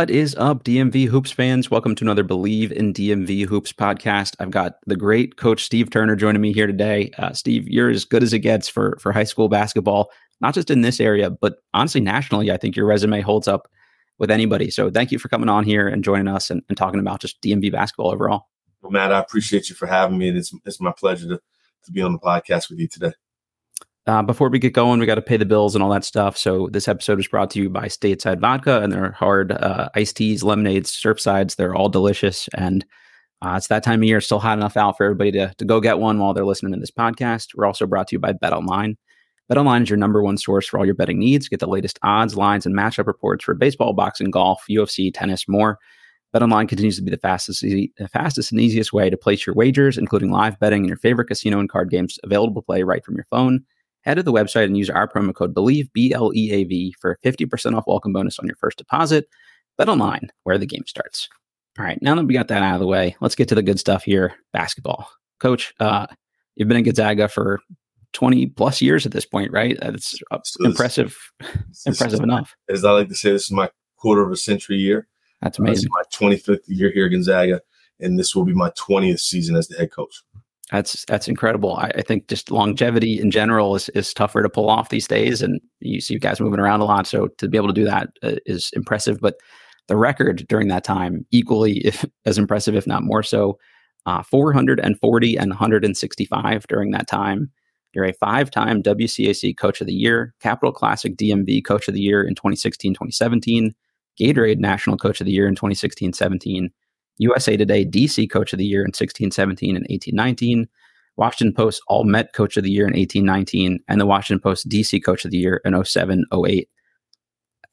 What is up, DMV Hoops fans? Welcome to another Bleav in DMV Hoops podcast. I've got the great coach Steve Turner joining me here today. Uh, Steve, you're as good as it gets for for high school basketball, not just in this area, but honestly nationally. I think your resume holds up with anybody. So thank you for coming on here and joining us and, and talking about just DMV basketball overall. Well, Matt, I appreciate you for having me. and It's it's my pleasure to to be on the podcast with you today. Uh, before we get going, we got to pay the bills and all that stuff. So this episode is brought to you by Stateside Vodka and their hard uh, iced teas, lemonades, Surfsides. They're all delicious, and uh, it's that time of year. Still hot enough out for everybody to to go get one while they're listening to this podcast. We're also brought to you by Bet Online. Bet Online is your number one source for all your betting needs. Get the latest odds, lines, and matchup reports for baseball, boxing, golf, UFC, tennis, more. BetOnline continues to be the fastest, easy, fastest and easiest way to place your wagers, including live betting and your favorite casino and card games available to play right from your phone head to the website and use our promo code BLEAV, B L E A V, for a 50% off welcome bonus on your first deposit. Bet online, where the game starts. All right, now that we got that out of the way, let's get to the good stuff here basketball. Coach, uh, you've been in Gonzaga for 20 plus years at this point, right? That's uh, so impressive. impressive enough. As I like to say, this is my quarter of a century year. That's amazing. Uh, my 25th year here at Gonzaga, and this will be my 20th season as the head coach. That's that's incredible. I, I, think just longevity in general is, is tougher to pull off these days, and you see guys moving around a lot. So to be able to do that uh, is impressive. But the record during that time equally if, as impressive, if not more so. Uh, 440 and 165 during that time. You're a five-time WCAC Coach of the Year, Capital Classic DMV Coach of the Year in 2016-2017, Gatorade National Coach of the Year in 2016-17 USA Today DC Coach of the Year in 16 17 and 18 19, Washington Post All Met Coach of the Year in 18 19, and the Washington Post DC Coach of the Year in 07 08.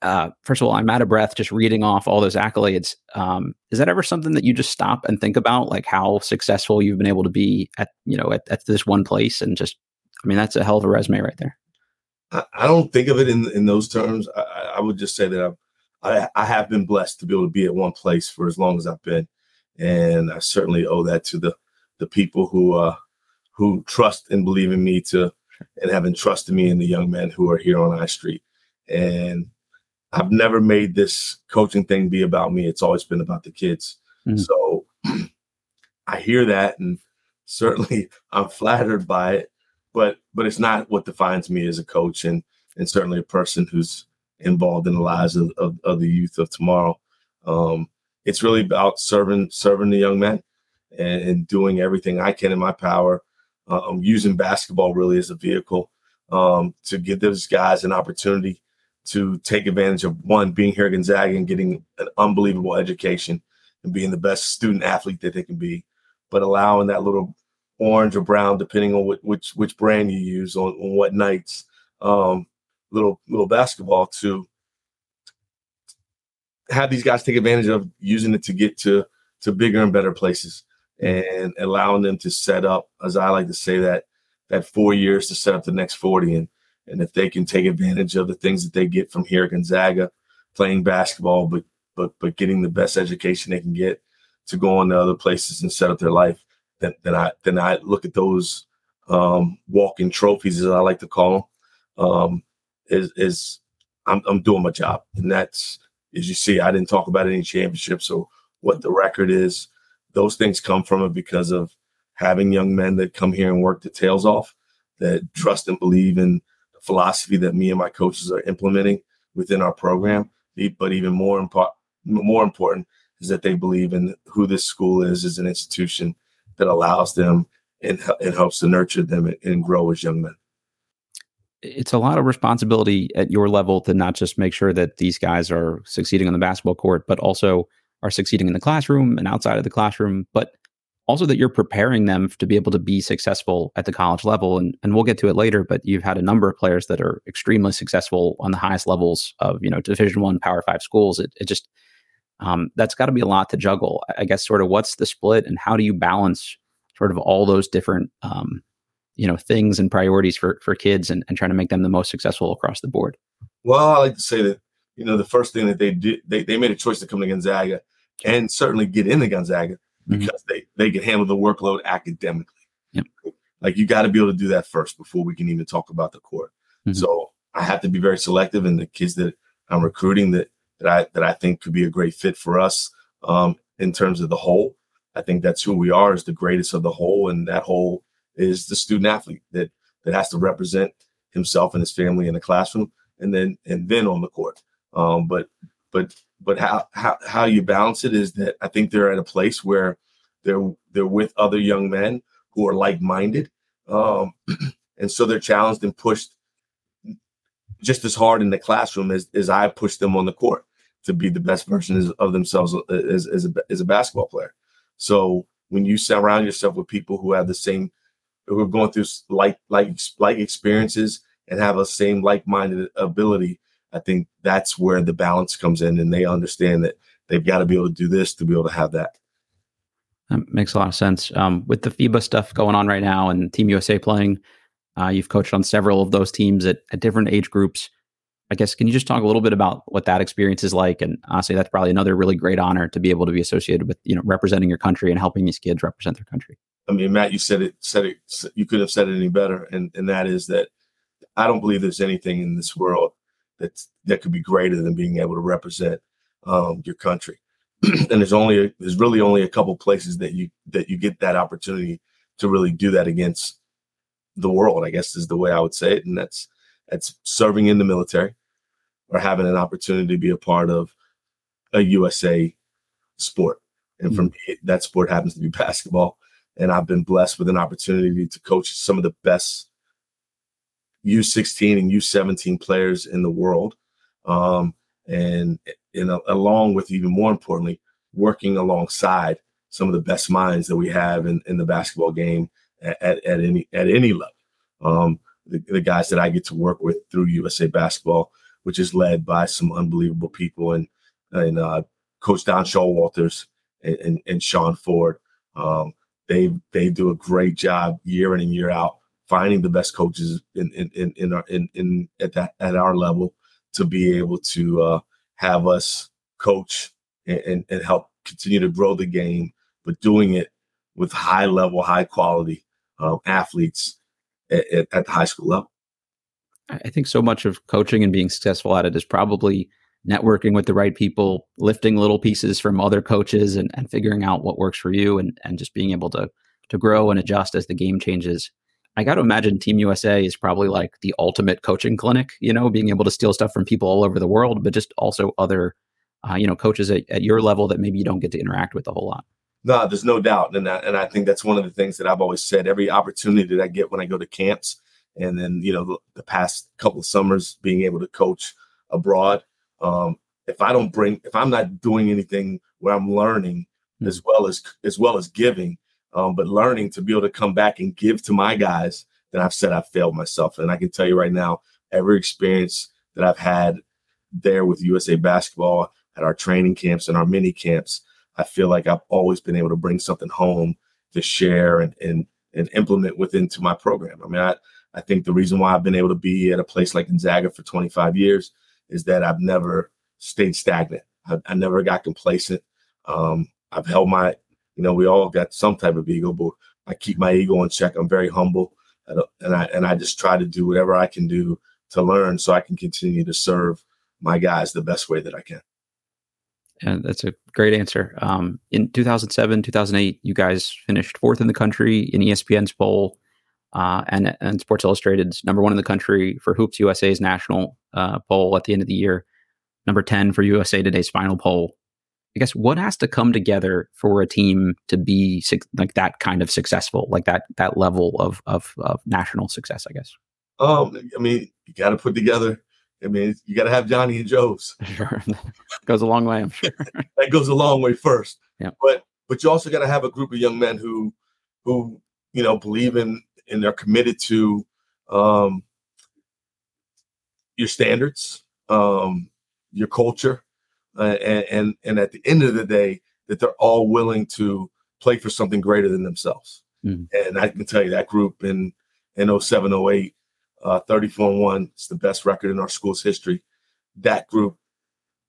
Uh, first of all, I'm out of breath just reading off all those accolades. Um, is that ever something that you just stop and think about, like how successful you've been able to be at, you know, at, at this one place? And just, I mean, that's a hell of a resume right there. I, I don't think of it in in those terms. I, I would just say that I've, I, I have been blessed to be able to be at one place for as long as I've been and I certainly owe that to the the people who uh, who trust and believe in me to and have entrusted me in the young men who are here on I Street. And I've never made this coaching thing be about me. It's always been about the kids. Mm-hmm. So I hear that and certainly I'm flattered by it, but but it's not what defines me as a coach and and certainly a person who's involved in the lives of, of, of the youth of tomorrow. Um, it's really about serving serving the young men and, and doing everything I can in my power. Uh, I'm using basketball really as a vehicle um, to give those guys an opportunity to take advantage of one being here at Gonzaga and getting an unbelievable education and being the best student athlete that they can be, but allowing that little orange or brown, depending on what, which which brand you use on, on what nights, um, little little basketball to have these guys take advantage of using it to get to to bigger and better places and allowing them to set up, as I like to say, that that four years to set up the next 40. And and if they can take advantage of the things that they get from here at Gonzaga, playing basketball, but but but getting the best education they can get to go on to other places and set up their life, then then I then I look at those um, walking trophies, as I like to call them, um, is is I'm, I'm doing my job, and that's as you see, I didn't talk about any championships or what the record is. Those things come from it because of having young men that come here and work their tails off, that trust and believe in the philosophy that me and my coaches are implementing within our program. But even more important, more important is that they believe in who this school is as an institution that allows them and, and helps to nurture them and grow as young men it's a lot of responsibility at your level to not just make sure that these guys are succeeding on the basketball court, but also are succeeding in the classroom and outside of the classroom. But also that you're preparing them to be able to be successful at the college level. And, and we'll get to it later, but you've had a number of players that are extremely successful on the highest levels of, you know, division one power five schools. It, it just, um, that's got to be a lot to juggle. I guess sort of what's the split and how do you balance sort of all those different, um, you know, things and priorities for, for kids and, and trying to make them the most successful across the board? Well, I like to say that, you know, the first thing that they did, they, they made a choice to come to Gonzaga and certainly get into Gonzaga Mm-hmm. because they they can handle the workload academically. Yep. Like you got to be able to do that first before we can even talk about the court. Mm-hmm. So I have to be very selective in the kids that I'm recruiting that that I that I think could be a great fit for us um, in terms of the whole. I think that's who we are is the greatest of the whole, and that whole is the student athlete that that has to represent himself and his family in the classroom, and then and then on the court. Um, but but but how, how how you balance it is that I think they're at a place where they're they're with other young men who are like minded, um, and so they're challenged and pushed just as hard in the classroom as, as I push them on the court to be the best version of themselves as, as, a, as a basketball player. So when you surround yourself with people who have the same, who are going through like like like experiences and have a same like minded ability, I think that's where the balance comes in, and they understand that they've got to be able to do this to be able to have that. That makes a lot of sense. Um, with the FIBA stuff going on right now and Team USA playing, uh, you've coached on several of those teams at, at different age groups. I guess can you just talk a little bit about what that experience is like? And honestly, that's probably another really great honor to be able to be associated with you know representing your country and helping these kids represent their country. I mean, Matt, you said it. Said it. You could have said it any better, and and that is that I don't believe there's anything in this world that's that could be greater than being able to represent um, your country. and there's only a, there's really only a couple places that you that you get that opportunity to really do that against the world. I guess is the way I would say it, and that's that's serving in the military or having an opportunity to be a part of a USA sport. And mm-hmm. for me, that sport happens to be basketball. And I've been blessed with an opportunity to coach some of the best U16 and U17 players in the world. Um, and a, along with even more importantly, working alongside some of the best minds that we have in, in the basketball game at, at, at any at any level. Um, the, the, guys that I get to work with through USA Basketball, which is led by some unbelievable people, and and uh, Coach Don Showalters and, and, and Sean Ford. Um, they they do a great job year in and year out finding the best coaches in in in, in, our, in, in at that at our level to be able to uh, have us coach and, and, and help continue to grow the game, but doing it with high level, high quality um, athletes at, at, at the high school level. I think so much of coaching and being successful at it is probably networking with the right people, lifting little pieces from other coaches and, and figuring out what works for you and, and just being able to to grow and adjust as the game changes. I got to imagine Team USA is probably like the ultimate coaching clinic, you know, being able to steal stuff from people all over the world, but just also other, uh, you know, coaches at, at, your level that maybe you don't get to interact with a whole lot. No, there's no doubt. And, that, and I think that's one of the things that I've always said every opportunity that I get when I go to camps and then, you know, the, the past couple of summers being able to coach abroad. Um, if I don't bring, if I'm not doing anything where I'm learning mm-hmm. as well as, as well as giving, um, but learning to be able to come back and give to my guys, then I've said I've failed myself. And I can tell you right now, every experience that I've had there with USA basketball at our training camps and our mini camps, I feel like I've always been able to bring something home to share and and and implement within to my program. I mean, I, I think the reason why I've been able to be at a place like Gonzaga for 25 years is that I've never stayed stagnant. I, I never got complacent. Um, I've held my you know, we all got some type of ego, but I keep my ego in check. I'm very humble, and I and I just try to do whatever I can do to learn, so I can continue to serve my guys the best way that I can. And that's a great answer. Um, in 2007, 2008, you guys finished fourth in the country in ESPN's poll, uh, and and Sports Illustrated's number one in the country for Hoops USA's national uh, poll at the end of the year, number 10 for USA Today's final poll. I guess what has to come together for a team to be like that kind of successful, like that that level of of, of national success? I guess. Um, I mean, you got to put together. I mean, you got to have Johnny and Joe's. Sure, goes a long way. I'm sure that goes a long way first. Yeah, but but you also got to have a group of young men who who you know believe in and they're committed to um, your standards, um, your culture, uh, and, and and at the end of the day, that they're all willing to play for something greater than themselves. Mm. And I can tell you that group in in 07, 08, uh, 34 and 1 is the best record in our school's history. That group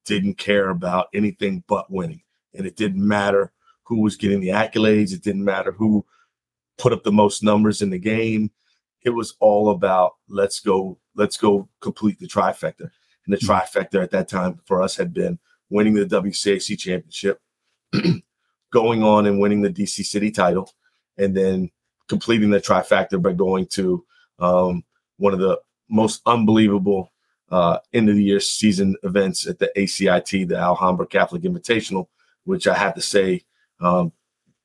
didn't care about anything but winning. And it didn't matter who was getting the accolades, it didn't matter who put up the most numbers in the game. It was all about let's go, let's go complete the trifecta. And the mm-hmm. trifecta at that time for us had been winning the WCAC championship, going on and winning the DC City title, and then completing the trifecta by going to um, one of the most unbelievable uh, end of the year season events at the ACIT, the Alhambra Catholic Invitational, which I have to say um,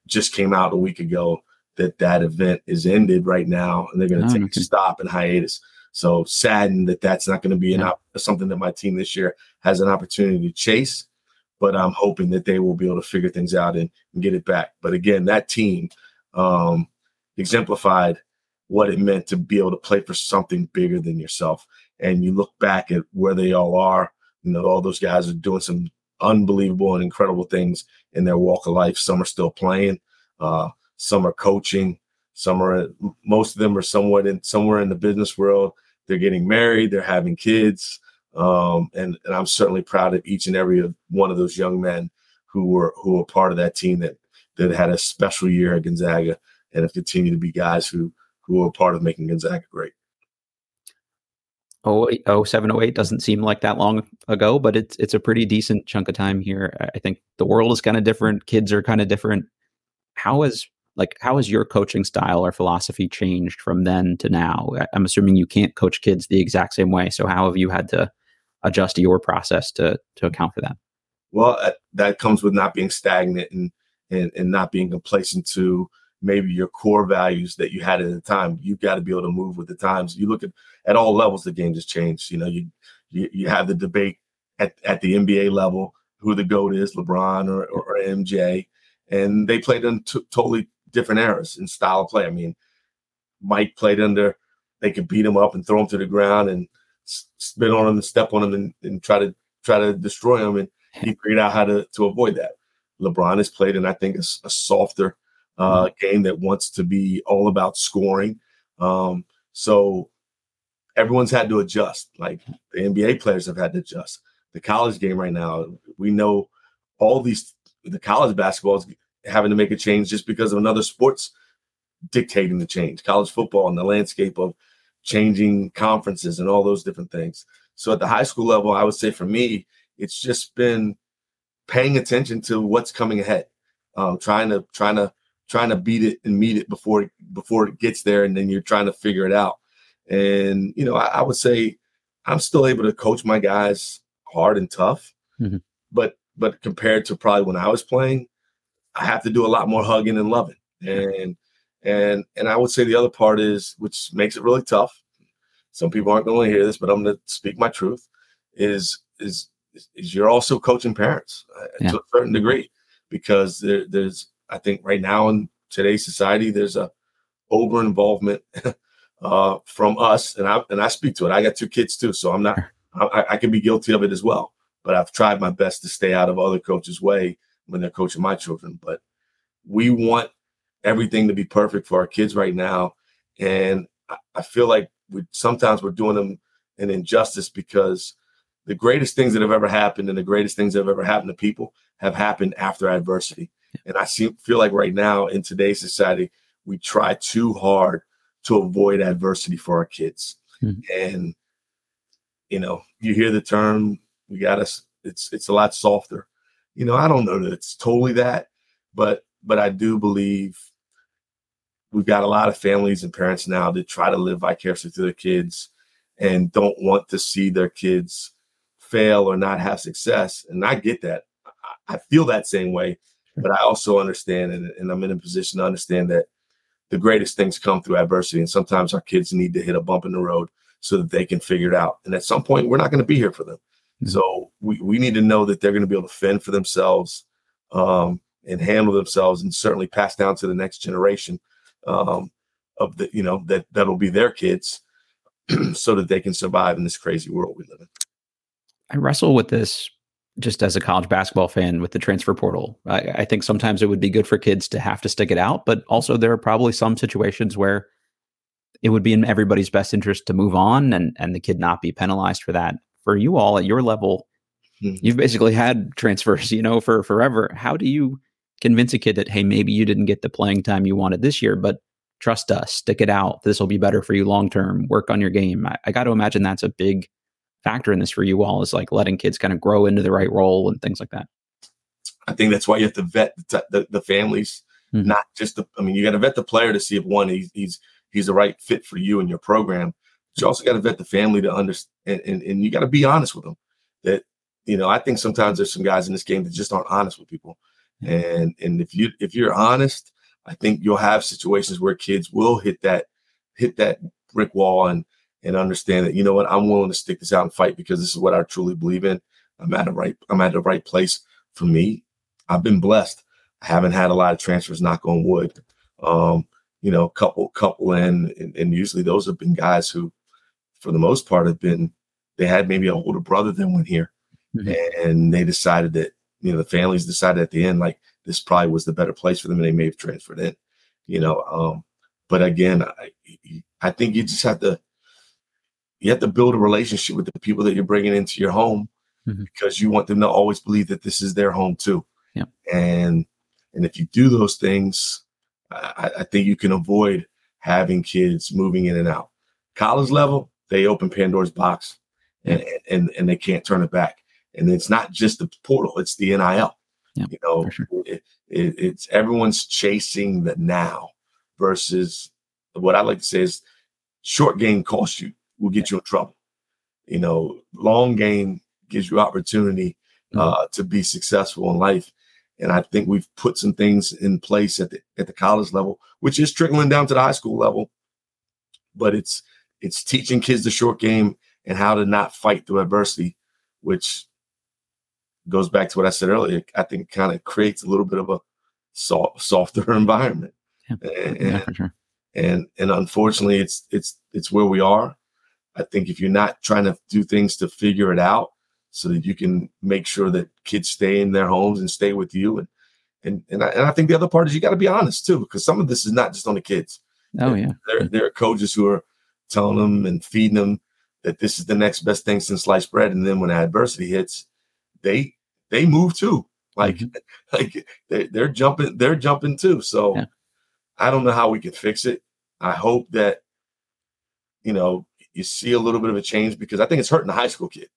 just came out a week ago that that event is ended right now and they're going to oh, take okay. a stop and hiatus. So saddened that that's not going to be yeah. an op- something that my team this year has an opportunity to chase. But I'm hoping that they will be able to figure things out and, and get it back. But again, that team um, exemplified what it meant to be able to play for something bigger than yourself. And you look back at where they all are, you know, all those guys are doing some unbelievable and incredible things in their walk of life. Some are still playing, uh, some are coaching, some are most of them are somewhat in somewhere in the business world. They're getting married, they're having kids. Um, and, and I'm certainly proud of each and every one of those young men who were who were part of that team that that had a special year at Gonzaga and have continued to be guys who who are part of making Gonzaga great. Oh, oh, seven, oh, eight doesn't seem like that long ago, but it's it's a pretty decent chunk of time here. I think the world is kind of different. Kids are kind of different. How has like how has your coaching style or philosophy changed from then to now? I'm assuming you can't coach kids the exact same way. So how have you had to adjust your process to to account for that? Well, uh, that comes with not being stagnant and and, and not being complacent to maybe your core values that you had at the time. You've got to be able to move with the times. You look at at all levels, the game has changed. You know, you you, you have the debate at, at the NBA level who the GOAT is, LeBron or, or, MJ, and they played in t- totally different eras in style of play. I mean, Mike played under, they could beat him up and throw him to the ground and spit on him and step on him and, and try to try to destroy him. And he figured out how to, to avoid that. LeBron has played in, I think, a, a softer uh, mm-hmm. game that wants to be all about scoring. Um, so everyone's had to adjust. Like the NBA players have had to adjust. The college game right now, we know all these the college basketball is having to make a change just because of another sports dictating the change. College football and the landscape of changing conferences and all those different things. So at the high school level, I would say for me, it's just been paying attention to what's coming ahead, um, trying to trying to trying to beat it and meet it before before it gets there, and then you're trying to figure it out. And you know, I, I would say I'm still able to coach my guys hard and tough, mm-hmm. but but compared to probably when I was playing, I have to do a lot more hugging and loving. And and and I would say the other part is, which makes it really tough. Some people aren't going to hear this, but I'm going to speak my truth. Is is is you're also coaching parents uh, yeah. to a certain degree because there, there's I think right now in today's society there's a over involvement uh, from us, and I and I speak to it. I got two kids too, so I'm not. I, I can be guilty of it as well. But I've tried my best to stay out of other coaches' way when they're coaching my children. But we want everything to be perfect for our kids right now, and I, I feel like we sometimes we're doing them an injustice because the greatest things that have ever happened and the greatest things that have ever happened to people have happened after adversity. And I see, feel like right now in today's society, we try too hard to avoid adversity for our kids. Mm-hmm. And you know, you hear the term, we got us. It's it's a lot softer. You know, I don't know that it's totally that, but but I do believe we've got a lot of families and parents now that try to live vicariously through their kids and don't want to see their kids fail or not have success. And I get that. I feel that same way, but I also understand, and, and I'm in a position to understand that the greatest things come through adversity. And sometimes our kids need to hit a bump in the road so that they can figure it out. And at some point, we're not going to be here for them. Mm-hmm. So we, we need to know that they're going to be able to fend for themselves um, and handle themselves and certainly pass down to the next generation um, of the you know that that'll be their kids so that they can survive in this crazy world we live in. I wrestle with this just as a college basketball fan with the transfer portal. I, I think sometimes it would be good for kids to have to stick it out but also there are probably some situations where it would be in everybody's best interest to move on and and the kid not be penalized for that. For you all at your level mm-hmm. you've basically had transfers you know for forever. How do you convince a kid that hey maybe you didn't get the playing time you wanted this year but trust us stick it out. This will be better for you long term. Work on your game. I, I got to imagine that's a big factor in this for you all is like letting kids kind of grow into the right role and things like that. I think that's why you have to vet the, the, the families mm-hmm. not just the i mean you got to vet the player to see if one he's he's he's the right fit for you and your program but you also got to vet the family to understand and, and, and you got to be honest with them that you know i think sometimes there's some guys in this game that just aren't honest with people and and if you if you're honest, I think you'll have situations where kids will hit that hit that brick wall and and understand that you know what I'm willing to stick this out and fight because this is what I truly believe in. I'm at the right I'm at the right place for me. I've been blessed. I haven't had a lot of transfers. Knock on wood. Um, you know, couple couple in, and, and usually those have been guys who, for the most part, have been they had maybe an older brother than went here, mm-hmm. and they decided that you know the families decided at the end like this probably was the better place for them and they may have transferred in you know um but again i i think you just have to you have to build a relationship with the people that you're bringing into your home mm-hmm. because you want them to always believe that this is their home too. Yeah and and if you do those things I, I think you can avoid having kids moving in and out. College level they open pandora's box and, and and they can't turn it back and it's not just the portal; it's the NIL. Yeah, you know, sure. it, it, it's everyone's chasing the now versus what I like to say is short game costs you will get you in trouble. You know, long game gives you opportunity mm-hmm. uh, to be successful in life. And I think we've put some things in place at the at the college level, which is trickling down to the high school level. But it's it's teaching kids the short game and how to not fight through adversity, which goes back to what I said earlier. I think kind of creates a little bit of a soft, softer environment. Yeah. And, yeah, sure. and and unfortunately, it's it's it's where we are. I think if you're not trying to do things to figure it out, so that you can make sure that kids stay in their homes and stay with you, and and and I, and I think the other part is you got to be honest too, because some of this is not just on the kids. Oh yeah, there there are coaches who are telling them and feeding them that this is the next best thing since sliced bread, and then when adversity hits, they they move too. Like mm-hmm. like they, they're jumping they're jumping too. So yeah. I don't know how we can fix it. I hope that you know you see a little bit of a change because I think it's hurting the high school kid.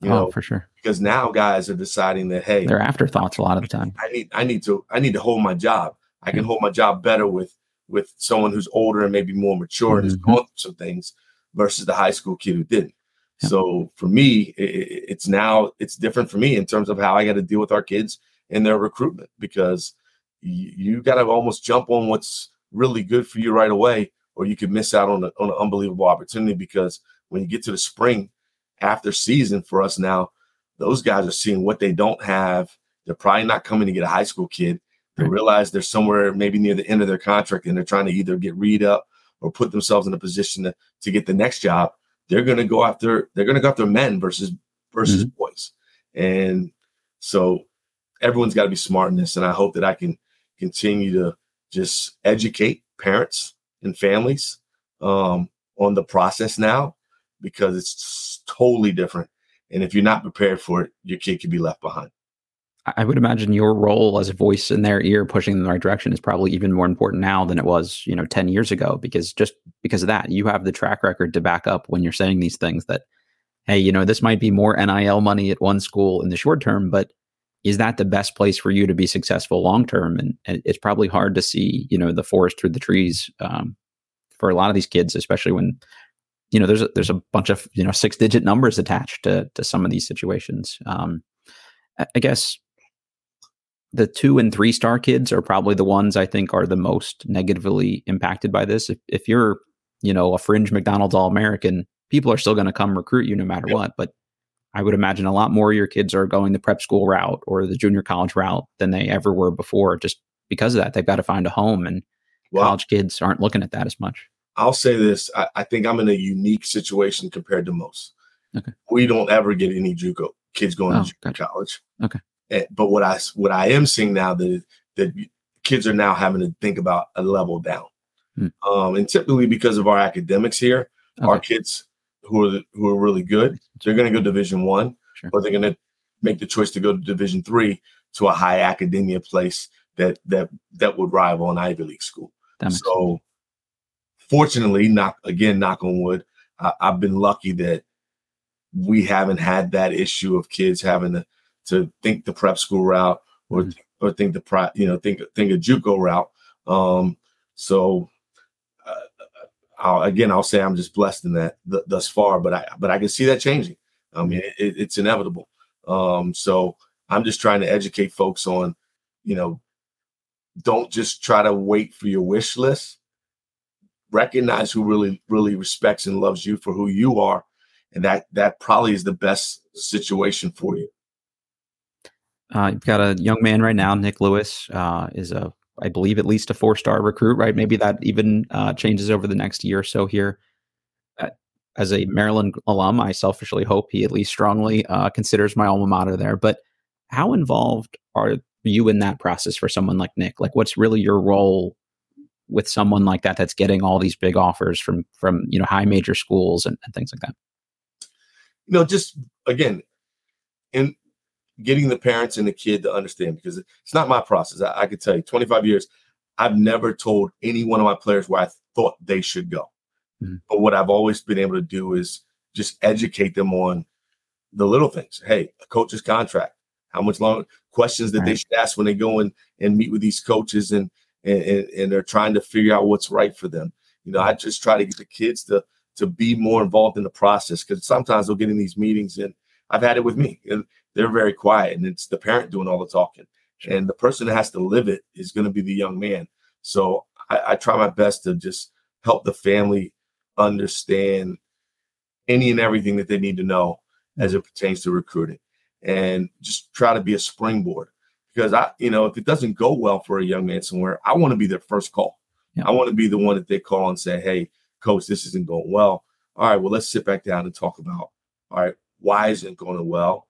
You oh, know, for sure. Because now guys are deciding that hey, they're afterthoughts a lot of the time. I need I need to I need to hold my job. I can hold my job better with with someone who's older and maybe more mature mm-hmm. and has gone through some things versus the high school kid who didn't. So for me, it, it's now it's different for me in terms of how I got to deal with our kids and their recruitment because you, you got to almost jump on what's really good for you right away, or you could miss out on, a, on an unbelievable opportunity because when you get to the spring after season for us now, those guys are seeing what they don't have. They're probably not coming to get a high school kid. They realize they're somewhere maybe near the end of their contract and they're trying to either get read up or put themselves in a position to, to get the next job they're going to go after they're going to go after men versus versus mm-hmm. boys, and so everyone's got to be smart in this. And I hope that I can continue to just educate parents and families um, on the process now because it's totally different. And if you're not prepared for it, your kid could be left behind. I would imagine your role as a voice in their ear, pushing them in the right direction, is probably even more important now than it was, you know, ten years ago. Because just because of that, you have the track record to back up when you're saying these things. That, hey, you know, this might be more NIL money at one school in the short term, but is that the best place for you to be successful long term? And, and, it's probably hard to see, you know, the forest through the trees um, for a lot of these kids, especially when, you know, there's a, there's a bunch of you know six digit numbers attached to to some of these situations. Um, I guess the two and three star kids are probably the ones I think are the most negatively impacted by this. If, if you're, you know, a fringe McDonald's All American, people are still going to come recruit you no matter yep. what. But I would imagine a lot more of your kids are going the prep school route or the junior college route than they ever were before, just because of that. They've got to find a home, and well, college kids aren't looking at that as much. I'll say this: I, I think I'm in a unique situation compared to most. Okay. We don't ever get any JUCO kids going oh, to gotcha. college. Okay. And, but what I what I am seeing now that that kids are now having to think about a level down, hmm. um, and typically because of our academics here, okay. our kids who are who are really good, they're going to go Division One, sure. or they're going to make the choice to go to Division Three to a high academia place that that that would rival an Ivy League school. So, sense. fortunately, knock again, knock on wood, I, I've been lucky that we haven't had that issue of kids having to to think the prep school route or mm-hmm. or think the you know think think a JUCO route. Um, so I'll, again, I'll say I'm just blessed in that th- thus far, but I but I can see that changing. I mean, it, it's inevitable. Um, so I'm just trying to educate folks on, you know, don't just try to wait for your wish list. Recognize who really really respects and loves you for who you are, and that that probably is the best situation for you. Uh, you've got a young man right now, Nick Lewis, uh, is a I believe, at least a four star recruit, right? Maybe that even uh, changes over the next year or so here. Uh, as a Maryland alum, I selfishly hope he at least strongly uh, considers my alma mater there. But how involved are you in that process for someone like Nick? Like, what's really your role with someone like that that's getting all these big offers from from you know high major schools and, and things like that? You know, just again, in getting the parents and the kid to understand because it's not my process. I, I can tell you, 25 years, I've never told any one of my players where I thought they should go. Mm-hmm. But what I've always been able to do is just educate them on the little things. Hey, a coach's contract, how much long questions that right. they should ask when they go in and meet with these coaches and, and and they're trying to figure out what's right for them. You know, I just try to get the kids to to be more involved in the process because sometimes they'll get in these meetings and I've had it with me and they're very quiet and it's the parent doing all the talking. Sure. And the person that has to live it is going to be the young man. So I, I try my best to just help the family understand any and everything that they need to know as it pertains to recruiting and just try to be a springboard because I, you know, if it doesn't go well for a young man somewhere, I want to be their first call. Yeah. I want to be the one that they call and say, Hey, coach, this isn't going well. All right, well, let's sit back down and talk about, all right, why isn't it going well?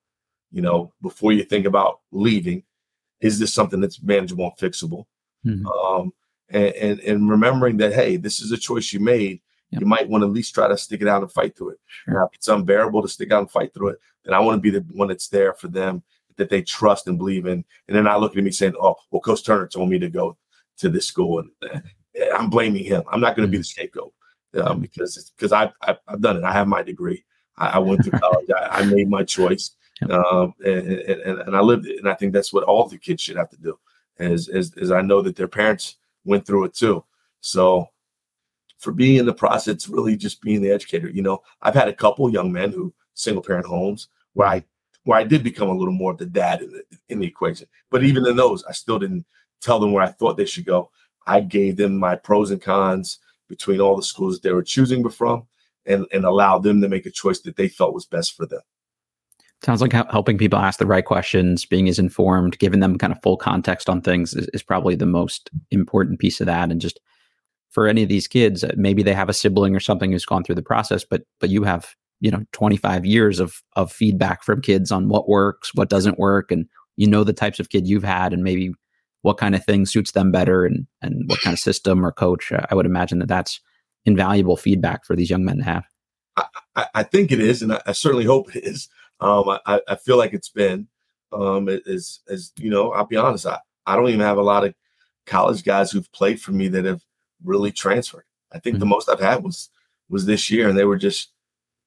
You know, before you think about leaving, is this something that's manageable and fixable? Mm-hmm. Um, and, and, and remembering that hey, this is a choice you made. Yep. You might want to at least try to stick it out and fight through it. Sure. Now, if it's unbearable to stick out and fight through it, then I want to be the one that's there for them that they trust and believe in. And they're not looking at me saying, "Oh, well, Coach Turner told me to go to this school," and uh, I'm blaming him. I'm not going to mm-hmm. be the scapegoat um, because because I've, I've, I've done it. I have my degree. I, I went to college. I, I, made my choice. Um, and, and, and I lived it. And I think that's what all the kids should have to do is, is, is I know that their parents went through it too. So for being in the process, really just being the educator. You know, I've had a couple young men who single parent homes where I where I did become a little more of the dad in the, in the equation. But even in those, I still didn't tell them where I thought they should go. I gave them my pros and cons between all the schools that they were choosing from and, and allowed them to make a choice that they felt was best for them. Sounds like helping people ask the right questions, being as informed, giving them kind of full context on things is, is, probably the most important piece of that. And just for any of these kids, uh, maybe they have a sibling or something who's gone through the process, but but you have you know 25 years of of feedback from kids on what works, what doesn't work, and you know the types of kid you've had, and maybe what kind of thing suits them better, and and what kind of system or coach. Uh, I would imagine that that's invaluable feedback for these young men to have. I, I think it is, and I, I certainly hope it is. Um, I, I feel like it's been um, as as you know. I'll be honest. I, I don't even have a lot of college guys who've played for me that have really transferred. I think mm-hmm. the most I've had was was this year, and they were just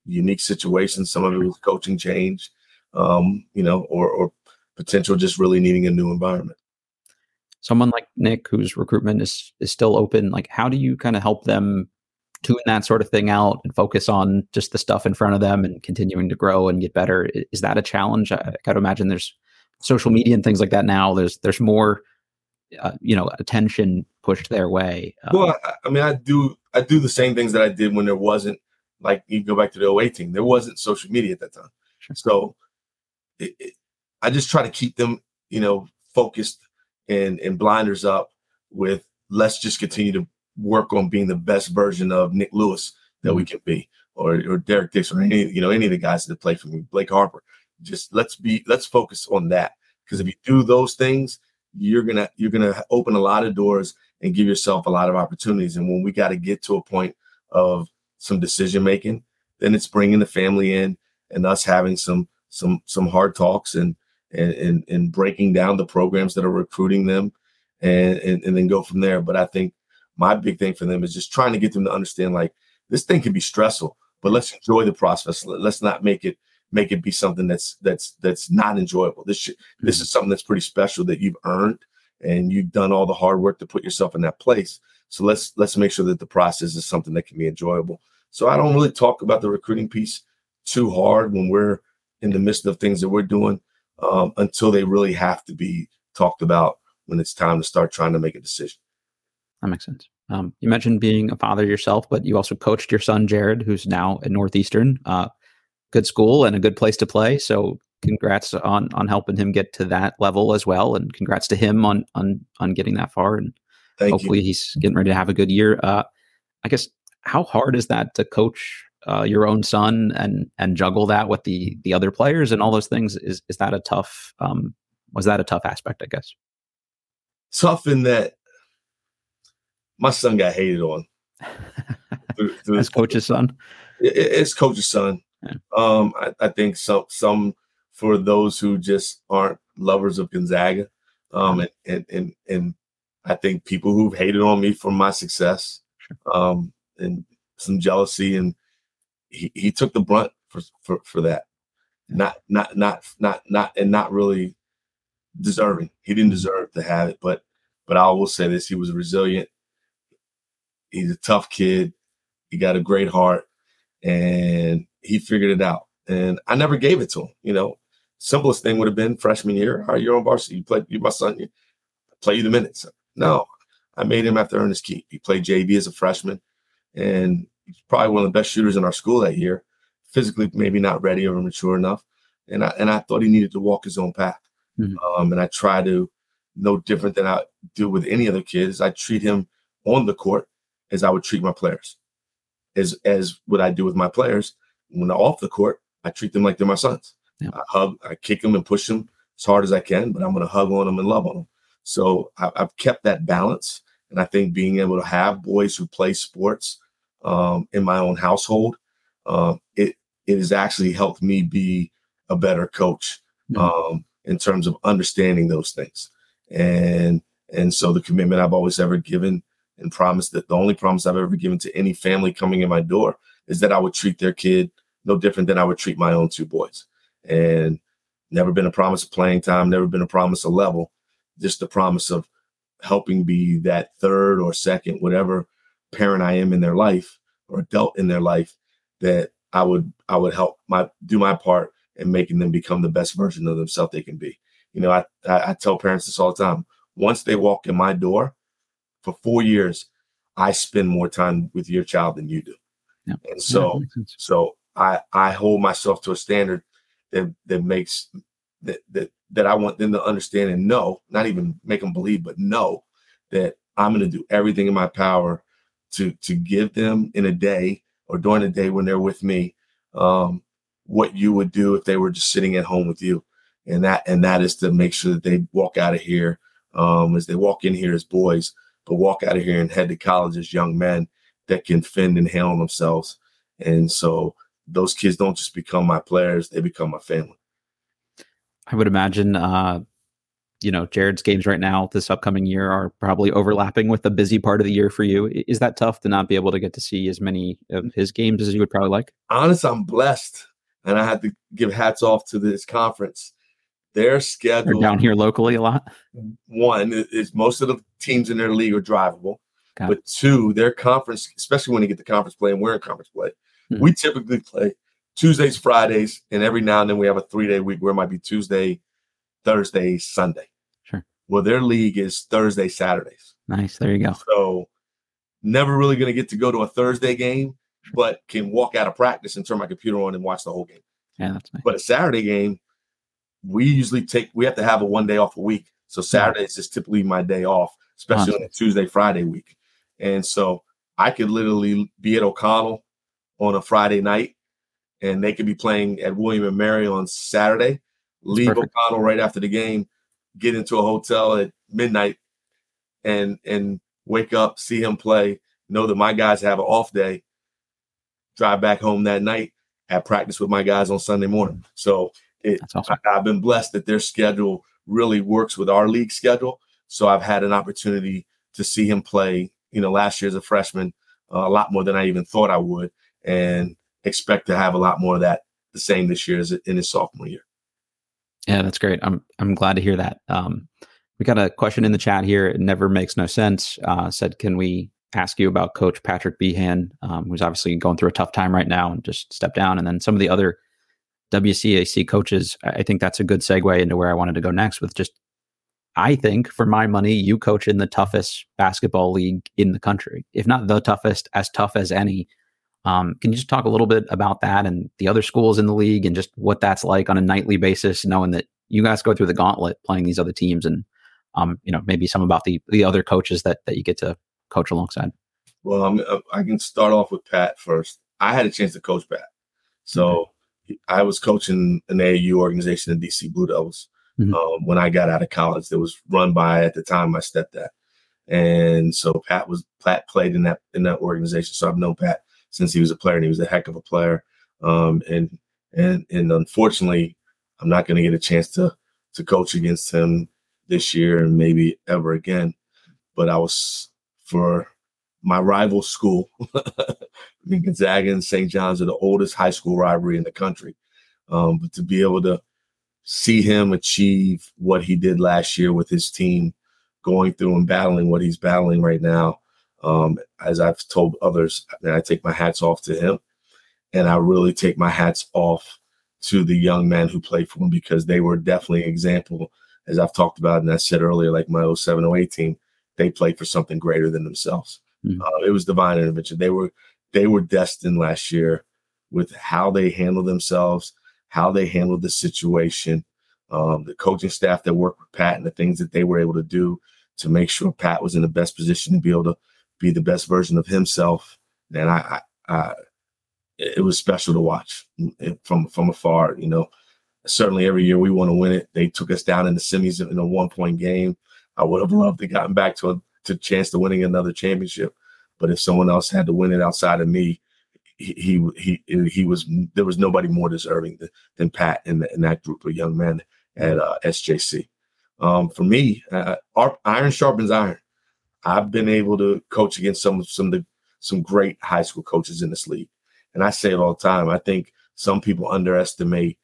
unique situations. Some of it was coaching change, um, you know, or or potential just really needing a new environment. Someone like Nick, whose recruitment is is still open, like how do you kind of help them tune that sort of thing out and focus on just the stuff in front of them and continuing to grow and get better is that a challenge i gotta imagine there's social media and things like that now there's there's more uh, you know attention pushed their way um, well I, I, mean i do i do the same things that i did when there wasn't like you go back to the 08 team there wasn't social media at that time Sure. So it, it, I just try to keep them, you know, focused and and blinders up with let's just continue to work on being the best version of Nick Lewis that we mm. can be, or or Derek Dixon, or any you know any of the guys that play for me, Blake Harper. Just let's be let's focus on that because if you do those things, you're gonna you're gonna open a lot of doors and give yourself a lot of opportunities. And when we got to get to a point of some decision making, then it's bringing the family in and us having some some some hard talks and and and, and breaking down the programs that are recruiting them and, and and then go from there. But I think my big thing for them is just trying to get them to understand like this thing can be stressful, but let's enjoy the process. Let's not make it make it be something that's that's that's not enjoyable. This should, this is something that's pretty special that you've earned and you've done all the hard work to put yourself in that place. So let's let's make sure that the process is something that can be enjoyable. So I don't really talk about the recruiting piece too hard when we're in the midst of things that we're doing um, until they really have to be talked about when it's time to start trying to make a decision. That makes sense. Um, you mentioned being a father yourself, but you also coached your son Jared, who's now at Northeastern. Uh, good school and a good place to play. So congrats on on helping him get to that level as well, and congrats to him on on on getting that far. And Thank hopefully you. he's getting ready to have a good year. Uh, I guess how hard is that to coach uh, your own son and and juggle that with the the other players and all those things? Is is that a tough? Um, was that a tough aspect? I guess tough in that my son got hated on. through, through As coach's son, it, it's coach's son. Yeah. Um, I, I, think some some for those who just aren't lovers of Gonzaga, um, and, and and and I think people who've hated on me for my success, sure. um, and some jealousy, and he, he took the brunt for for for that. Not not not not not and not really deserving. He didn't mm-hmm. deserve to have it, but but I will say this: he was resilient. He's a tough kid. He got a great heart, and he figured it out. And I never gave it to him. You know, simplest thing would have been freshman year. All right, you're on varsity. You play. You my son. You play you the minutes. No, I made him after Ernest Key. He played JV as a freshman, and he's probably one of the best shooters in our school that year. Physically, maybe not ready or mature enough, and I and I thought he needed to walk his own path. Mm-hmm. Um, and I try to no different than I do with any other kids. I treat him on the court as I would treat my players, as as what I do with my players. When they're off the court, I treat them like they're my sons. Yeah. I hug, I kick them and push them as hard as I can, but I'm going to hug on them and love on them. So I, have kept that balance, and I think being able to have boys who play sports um, in my own household, uh, it it has actually helped me be a better coach mm-hmm. um, in terms of understanding those things and and so the commitment I've always ever given and promised that the only promise I've ever given to any family coming in my door is that I would treat their kid no different than I would treat my own two boys. And never been a promise of playing time, never been a promise of level, just the promise of helping be that third or second, whatever parent I am in their life or adult in their life, that I would I would help my do my part in making them become the best version of themselves they can be. You know, I, I tell parents this all the time. Once they walk in my door, for four years, I spend more time with your child than you do. Yep. And so, yeah, so I I hold myself to a standard that that makes that that that I want them to understand and know, not even make them believe, but know that I'm going to do everything in my power to to give them in a day or during a day when they're with me um, what you would do if they were just sitting at home with you and that and that is to make sure that they walk out of here um, as they walk in here as boys, but walk out of here and head to college as young men that can fend and handle themselves. And so those kids don't just become my players; they become my family. I would imagine, uh, you know, Jared's games right now this upcoming year are probably overlapping with the busy part of the year for you. Is that tough to not be able to get to see as many of his games as you would probably like? Honestly, I'm blessed, and I have to give hats off to this conference their schedule down here locally a lot. One is most of the teams in their league are drivable, Got but two, their conference, especially when you get the conference play, and we're in conference play, mm-hmm. we typically play Tuesdays, Fridays, and every now and then we have a three day week where it might be Tuesday, Thursday, Sunday. Sure. Well, their league is Thursday, Saturdays. Nice. There you go. So never really going to get to go to a Thursday game, but can walk out of practice and turn my computer on and watch the whole game. Yeah, that's nice. But a Saturday game, we usually take we have to have a one day off a week. So Saturday is just typically my day off, especially on a Tuesday, Friday week. And so I could literally be at O'Connell on a Friday night, and they could be playing at William and Mary on Saturday. Leave O'Connell right after the game, get into a hotel at midnight, and and wake up, see him play, know that my guys have an off day, drive back home that night, have practice with my guys on Sunday morning. So it, awesome. I, I've been blessed that their schedule really works with our league schedule. So I've had an opportunity to see him play, you know, last year as a freshman, uh, a lot more than I even thought I would, and expect to have a lot more of that the same this year as in his sophomore year. Yeah, that's great. I'm I'm glad to hear that. Um, we got a question in the chat here. It never makes no sense. Uh, said, can we ask you about Coach Patrick Behan, um, who's obviously going through a tough time right now and just stepped down, and then some of the other WCAC coaches. I think that's a good segue into where I wanted to go next with just. I think for my money, you coach in the toughest basketball league in the country, if not the toughest, as tough as any. Um, can you just talk a little bit about that and the other schools in the league and just what that's like on a nightly basis, knowing that you guys go through the gauntlet playing these other teams and um, you know, maybe some about the the other coaches that that you get to coach alongside. Well, I'm, uh, i can start off with Pat first. I had a chance to coach Pat, so. I was coaching an AAU organization in DC Blue Devils mm-hmm. um, when I got out of college. That was run by at the time my stepdad, and so Pat was Pat played in that in that organization. So I've known Pat since he was a player, and he was a heck of a player. Um, and and and unfortunately, I'm not going to get a chance to to coach against him this year and maybe ever again. But I was for my rival school. I mean, Gonzaga and St. John's are the oldest high school rivalry in the country. Um, but to be able to see him achieve what he did last year with his team, going through and battling what he's battling right now, um, as I've told others, I take my hats off to him. And I really take my hats off to the young men who played for him because they were definitely an example as I've talked about and I said earlier, like my 07 08 team, they played for something greater than themselves. Mm-hmm. Uh, it was divine intervention. They were they were destined last year with how they handled themselves, how they handled the situation, um, the coaching staff that worked with Pat and the things that they were able to do to make sure Pat was in the best position to be able to be the best version of himself. And I, I, I it was special to watch mm, from from afar. You know, certainly every year we want to win it. They took us down in the semis in a one point game. I would have loved to gotten back to a to chance to winning another championship, but if someone else had to win it outside of me, he he he, he was there was nobody more deserving than, than Pat in, in that group of young men at uh, SJC. Um, for me, uh, iron sharpens iron. I've been able to coach against some some the some great high school coaches in this league, and I say it all the time. I think some people underestimate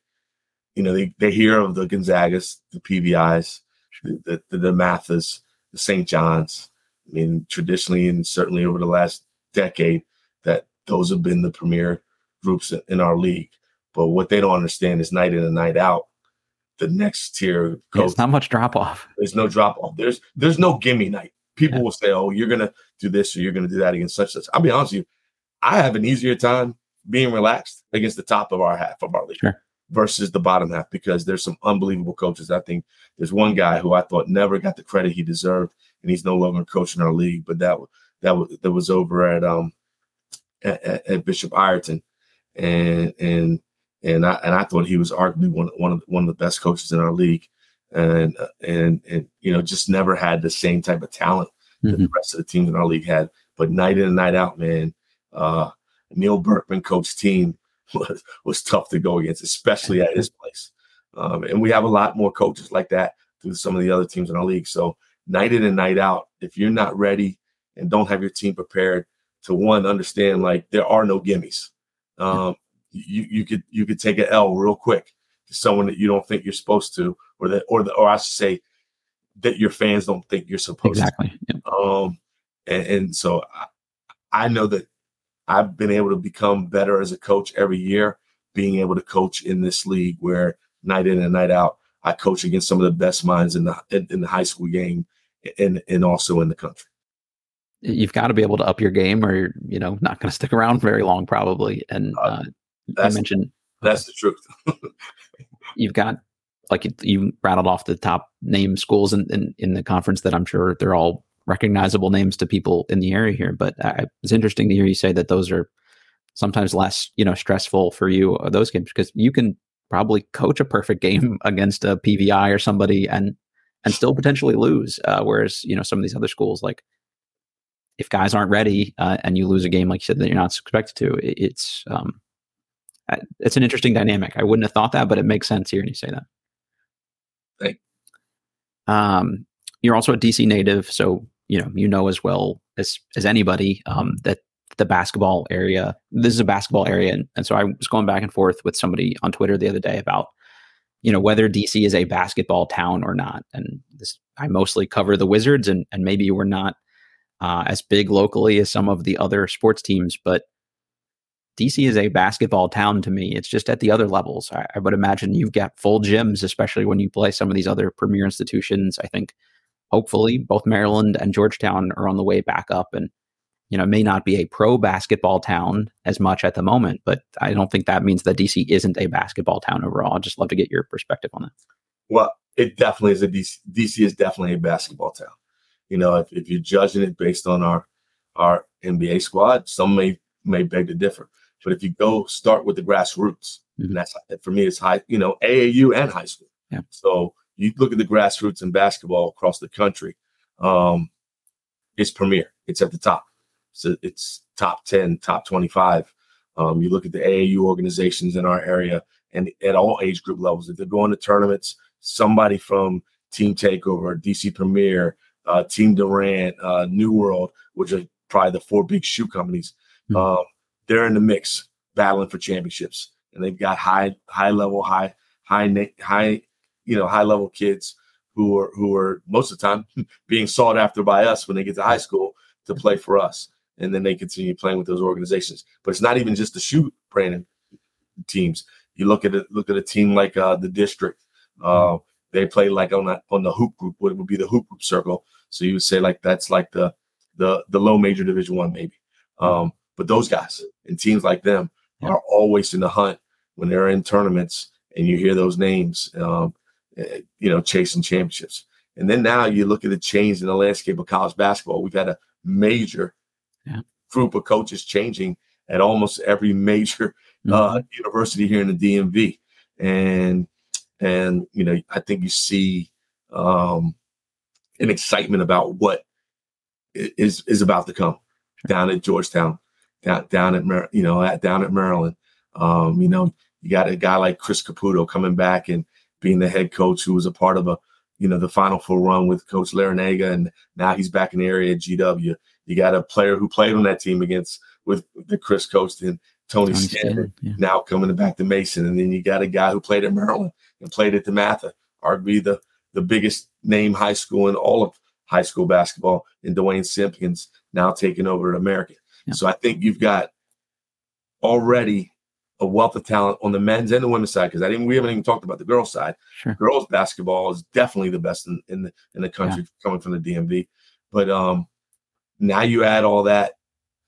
you know, they, they hear of the Gonzagas, the PVIs, the, the, the Mathas, the St. John's. I mean, traditionally and certainly over the last decade, that those have been the premier groups in our league. But what they don't understand is night in and night out, the next tier goes. Yeah, not much drop off. There's no drop off. There's there's no gimme night. People yeah. will say, "Oh, you're gonna do this or you're gonna do that against such such." I'll be honest with you, I have an easier time being relaxed against the top of our half of our league. Sure versus the bottom half because there's some unbelievable coaches. I think there's one guy who I thought never got the credit he deserved, and he's no longer coaching our league. But that that was that was over at um at, at Bishop Ireton, and and and I and I thought he was arguably one one of one of the best coaches in our league, and and and you know just never had the same type of talent mm-hmm. that the rest of the teams in our league had. But night in and night out, man, uh, Neil Berkman coached team was, was tough to go against, especially at his place. Um, and we have a lot more coaches like that through some of the other teams in our league. So night in and night out, if you're not ready and don't have your team prepared to one understand like there are no gimmies. Um, you you could you could take an L real quick to someone that you don't think you're supposed to, or that or the, or I should say that your fans don't think you're supposed exactly. to. Exactly. Um, and, and so I, I know that I've been able to become better as a coach every year, being able to coach in this league where night in and night out, I coach against some of the best minds in the in, in the high school game and and also in the country. You've got to be able to up your game, or you're you know not going to stick around very long, probably. And uh, uh, I mentioned That's the truth. You've got like you, you rattled off the top name schools in, in, in the conference that I'm sure they're all recognizable names to people in the area here. But uh, it's interesting to hear you say that those are sometimes less, you know, stressful for you uh, those games because you can probably coach a perfect game against a PVI or somebody and and still potentially lose. Uh, whereas you know some of these other schools, like if guys aren't ready uh, and you lose a game like you said that you're not expected to, it, it's um, it's an interesting dynamic. I wouldn't have thought that, but it makes sense hearing you say that. Thank. Um, you're also a DC native, so you know you know as well as as anybody um, that the basketball area. This is a basketball area, and, and so I was going back and forth with somebody on Twitter the other day about you know whether DC is a basketball town or not. And this, I mostly cover the Wizards, and and maybe we're not uh, as big locally as some of the other sports teams, but DC is a basketball town to me. It's just at the other levels. I, I, would imagine you've got full gyms, especially when you play some of these other premier institutions. I think hopefully both Maryland and Georgetown are on the way back up and you know, may not be a pro basketball town as much at the moment, but I don't think that means that DC isn't a basketball town overall. I'd just love to get your perspective on that. Well, it definitely is a DC. DC is definitely a basketball town. You know, if, if you're judging it based on our our NBA squad, some may may beg to differ. But if you go start with the grassroots, mm-hmm. and that's for me, it's high, you know, AAU and high school. Yeah. So you look at the grassroots in basketball across the country, um, it's premier. It's at the top. So it's top 10, top 25. Um, you look at the AAU organizations in our area and at all age group levels. If they're going to tournaments, somebody from Team Takeover, DC Premier, uh, Team Durant, uh, New World, which are probably the four big shoe companies, mm-hmm. um, they're in the mix battling for championships. And they've got high, high level, high, high, high, you know, high level kids who are who are most of the time being sought after by us when they get to high school to play for us and then they continue playing with those organizations. But it's not even just the shoot Brandon teams. You look at it, look at a team like uh, the district. Uh, they play like on that on the hoop group, what would be the hoop group circle. So you would say like that's like the the the low major division one maybe. Um, but those guys and teams like them are always in the hunt when they're in tournaments and you hear those names, um, eh, you know, chasing championships. And then now you look at the change in the landscape of college basketball. We've had a major yeah. group of coaches changing at almost every major uh, mm-hmm. uh, university here in the DMV, and and you know I think you see um, an excitement about what is is about to come down at Georgetown, down down at Mar- you know at down at Maryland. Um, you know you got a guy like Chris Caputo coming back and being the head coach who was a part of a you know the Final Four run with Coach Larrañaga, and now he's back in the area at GW. You got a player who played on that team against with the Chris Coast and Tony, Tony yeah. now coming back to Mason. And then you got a guy who played at Maryland and played at DeMatha, arguably the, the biggest name high school in all of high school basketball, and Duane Simpkins now taking over at American. Yeah. So I think you've got already a wealth of talent on the men's and the women's side because I didn't we haven't even talked about the girls side. Sure. Girls basketball is definitely the best in, in the in the country yeah. coming from the DMV. But um now you add all that,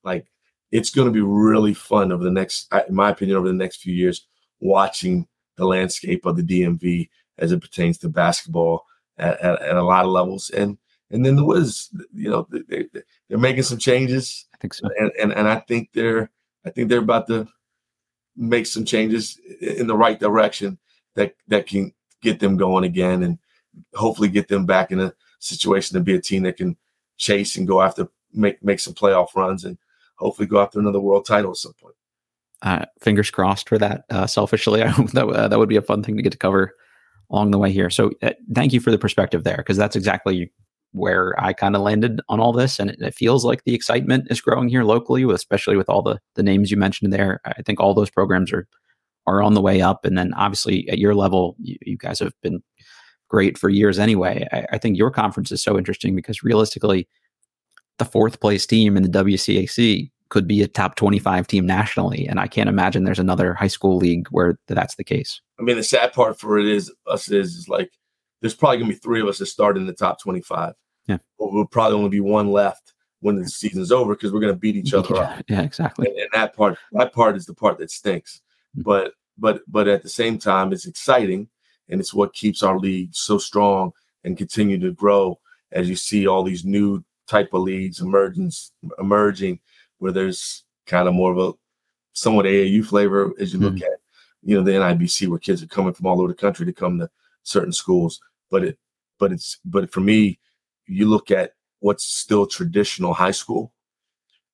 like it's going to be really fun over the next, in my opinion, over the next few years, watching the landscape of the DMV as it pertains to basketball at, at, at a lot of levels. And and then the Wiz, you know, they, they're making some changes. I think so. And, and and I think they're I think they're about to make some changes in the right direction that that can get them going again and hopefully get them back in a situation to be a team that can chase and go after make make some playoff runs and hopefully go after another world title at some point. Uh, fingers crossed for that. Uh, selfishly, I hope that uh, that would be a fun thing to get to cover along the way here. So, uh, thank you for the perspective there, because that's exactly where I kind of landed on all this, and it, it, feels like the excitement is growing here locally, especially with all the the names you mentioned there. I think all those programs are are on the way up, and then obviously at your level, you, you guys have been great for years anyway. I, I think your conference is so interesting because realistically the fourth place team in the WCAC could be a top 25 team nationally. And I can't imagine there's another high school league where that's the case. I mean, the sad part for it is us is, is like there's probably gonna be three of us that start in the top 25. Yeah. But we'll probably only be one left when the season's over because we're gonna beat each other yeah, up. Yeah, exactly. And, and, that part, that part is the part that stinks. Mm-hmm. But but but at the same time, it's exciting, and it's what keeps our league so strong and continue to grow as you see all these new type of leagues emergence emerging where there's kind of more of a somewhat AAU flavor as you look mm-hmm. at, you know, the NIBC where kids are coming from all over the country to come to certain schools. But it, but it's, but for me, you look at what's still traditional high school.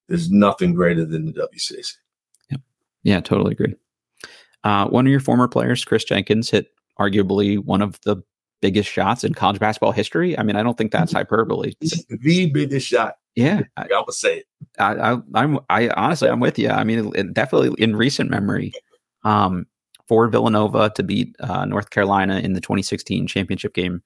There's nothing greater than the WCAC. Yeah, yeah, totally agree. Uh, one of your former players, Chris Jenkins, hit arguably one of the biggest shots in college basketball history. I mean, I don't think that's hyperbole. The biggest shot. Yeah, I, I would say it. I, I, am I honestly, I'm with you. I mean, it, definitely in recent memory, um, for Villanova to beat uh, North Carolina in the 2016 championship game.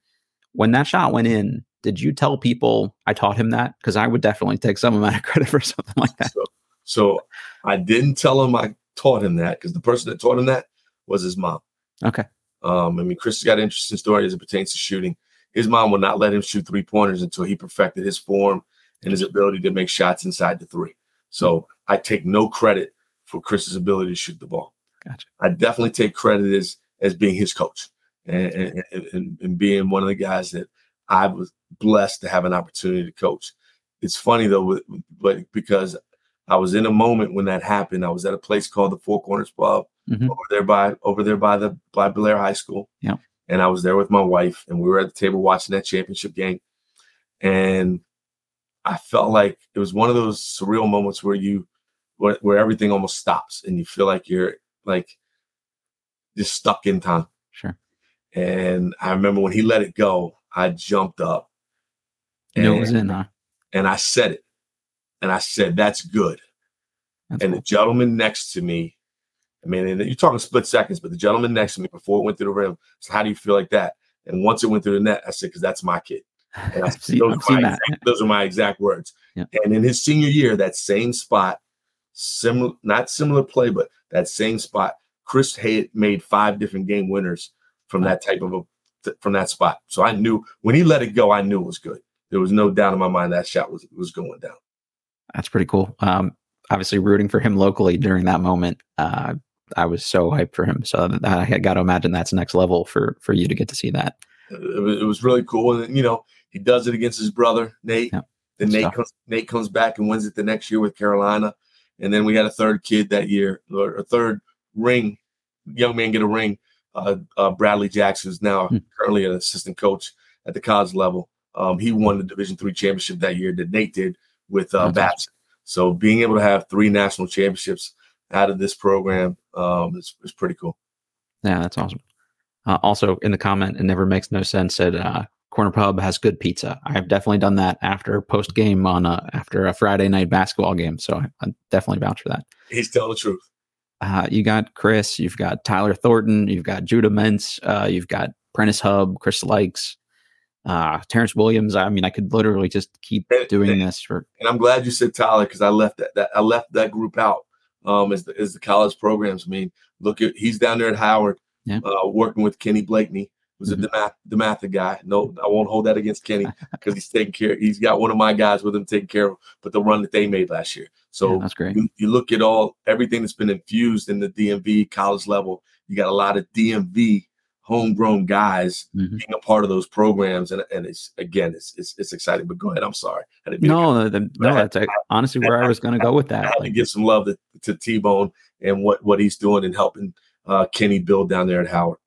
When that shot went in, did you tell people I taught him that? Because I would definitely take some amount of credit for something like that. So, so I didn't tell him I taught him that because the person that taught him that was his mom. Okay. Um, I mean, Chris has got an interesting story as it pertains to shooting. His mom would not let him shoot three pointers until he perfected his form and his ability to make shots inside the three. So I take no credit for Chris's ability to shoot the ball. Gotcha. I definitely take credit as as being his coach and, and, and, and being one of the guys that I was blessed to have an opportunity to coach. It's funny though, but because I was in a moment when that happened. I was at a place called the Four Corners Pub mm-hmm. over there by over there by the by Blair High School. Yeah. And I was there with my wife, and we were at the table watching that championship game. And I felt like it was one of those surreal moments where you where, where everything almost stops and you feel like you're like just stuck in time. Sure. And I remember when he let it go, I jumped up. And, it was in, huh? And I said it. And I said, that's good. That's and cool. the gentleman next to me, I mean, you're talking split seconds, but the gentleman next to me before it went through the rim said, How do you feel like that? And once it went through the net, I said, Because that's my kid. And I those, are my exact, those are my exact words. Yeah. And in his senior year, that same spot, similar, not similar play, but that same spot, Chris had made five different game winners from that type of a from that spot. So I knew when he let it go, I knew it was good. There was no doubt in my mind that shot was was going down. That's pretty cool. Um, obviously, rooting for him locally during that moment. Uh, I was so hyped for him. So I got to imagine that's next level for for you to get to see that. It was, really cool, and you know he does it against his brother Nate. Yeah, then Nate comes, Nate comes back and wins it the next year with Carolina, and then we had a third kid that year, or a third ring, young man get a ring. Uh, uh, Bradley Jackson is now hmm. currently an assistant coach at the college level. Um, he won the Division three championship that year that Nate did with uh, Babson. So being able to have three national championships out of this program um, is, is pretty cool. Yeah, that's awesome. Uh, also, in the comment, it never makes no sense. Said uh, Corner Pub has good pizza. I have definitely done that after post game on a after a Friday night basketball game. So I, I definitely vouch for that. He's telling the truth. Uh, you got Chris, you've got Tyler Thornton, you've got Judah Mintz, uh, you've got Prentiss Hubb, Chris Lykes, uh, Terrence Williams. I mean, I could literally just keep doing and, this for. And I'm glad you said Tyler because I left that, that I left that group out. Um, as the as the college programs. I mean, look at he's down there at Howard, yeah. uh, working with Kenny Blakeney, who's mm-hmm. a DeMath, DeMatha guy. No, I won't hold that against Kenny because he's taking care. He's got one of my guys with him taking care of, but the run that they made last year. So yeah, that's great. You, you look at all everything that's been infused in the DMV college level. You got a lot of DMV homegrown guys mm-hmm. being a part of those programs, and, and it's again, it's, it's it's exciting. But go ahead, I'm sorry. no, no, no, that's I, honestly where I, I was going to go with that. I had like, to give some love to, to T Bone and what what he's doing and helping uh, Kenny build down there at Howard.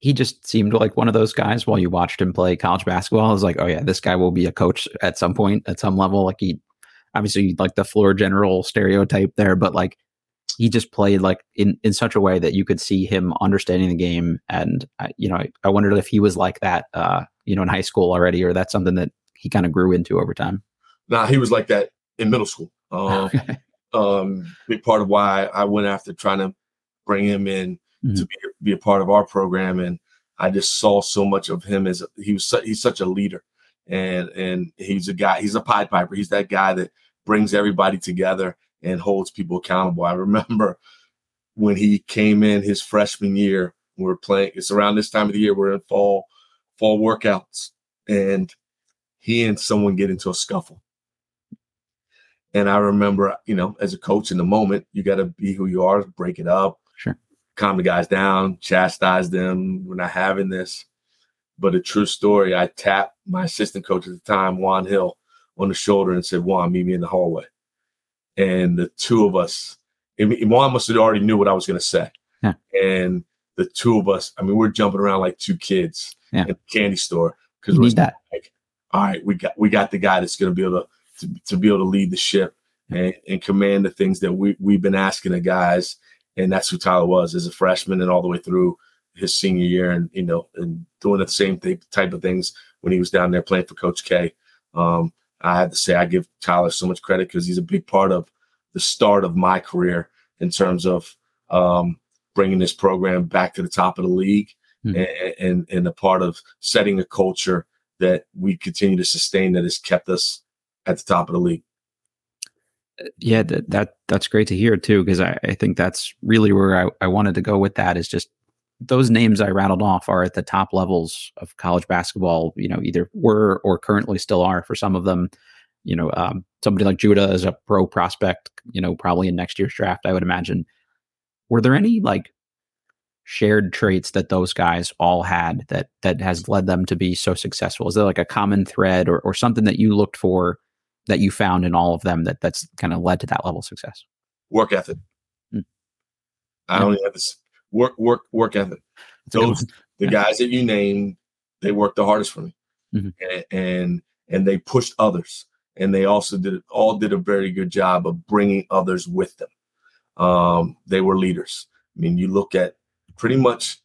He just seemed like one of those guys. While you watched him play college basketball, I was like, oh yeah, this guy will be a coach at some point, at some level. Like he, obviously, like the floor general stereotype there, but like he just played like in in such a way that you could see him understanding the game. And uh, you know I, I, wondered if he was like that uh you know in high school already or that's something that he kind of grew into over time. Nah he was like that in middle school. Um, um big part of why i went after trying to bring him in mm-hmm. to be, be a part of our program and i just saw so much of him as he was su- he's such a leader. And and he's a guy he's a pied piper. He's that guy that brings everybody together and holds people accountable. I remember when he came in his freshman year, we are playing, it's around this time of the year, we're in fall, fall workouts, and he and someone get into a scuffle. And I remember, you know, as a coach in the moment, you got to be who you are, break it up. Sure. calm the guys down, chastise them. We're not having this. But a true story, I tapped my assistant coach at the time, Juan Hill, on the shoulder and said, Juan, meet me in the hallway. And the two of us, Juan must have already knew what I was going to say. Yeah. And the two of us, I mean, we're jumping around like two kids yeah. in the candy store because we're that. like, all right, we got we got the guy that's going to be able to, to, to be able to lead the ship and, and command the things that we we've been asking the guys, and that's who Tyler was as a freshman and all the way through his senior year, and you know, and doing the same thing, type of things when he was down there playing for Coach K. Um, I have to say I give Tyler so much credit because he's a big part of the start of my career in terms of um, bringing this program back to the top of the league mm-hmm. and, and, and a part of setting a culture that we continue to sustain that has kept us at the top of the league. Yeah, that, that that's great to hear too, because I, I think that's really where I, I wanted to go with that is just those names I rattled off are at the top levels of college basketball, you know, either were or currently still are for some of them. You know, um, somebody like Judah is a pro prospect, you know, probably in next year's draft, I would imagine. Were there any like shared traits that those guys all had that that has led them to be so successful? Is there like a common thread or, or something that you looked for that you found in all of them that that's kind of led to that level of success? Work ethic. Hmm. I only have this work work work ethic. Those the guys that you named, they worked the hardest for me, mm-hmm. and, and and they pushed others, and they also did all did a very good job of bringing others with them. Um, they were leaders. I mean, you look at pretty much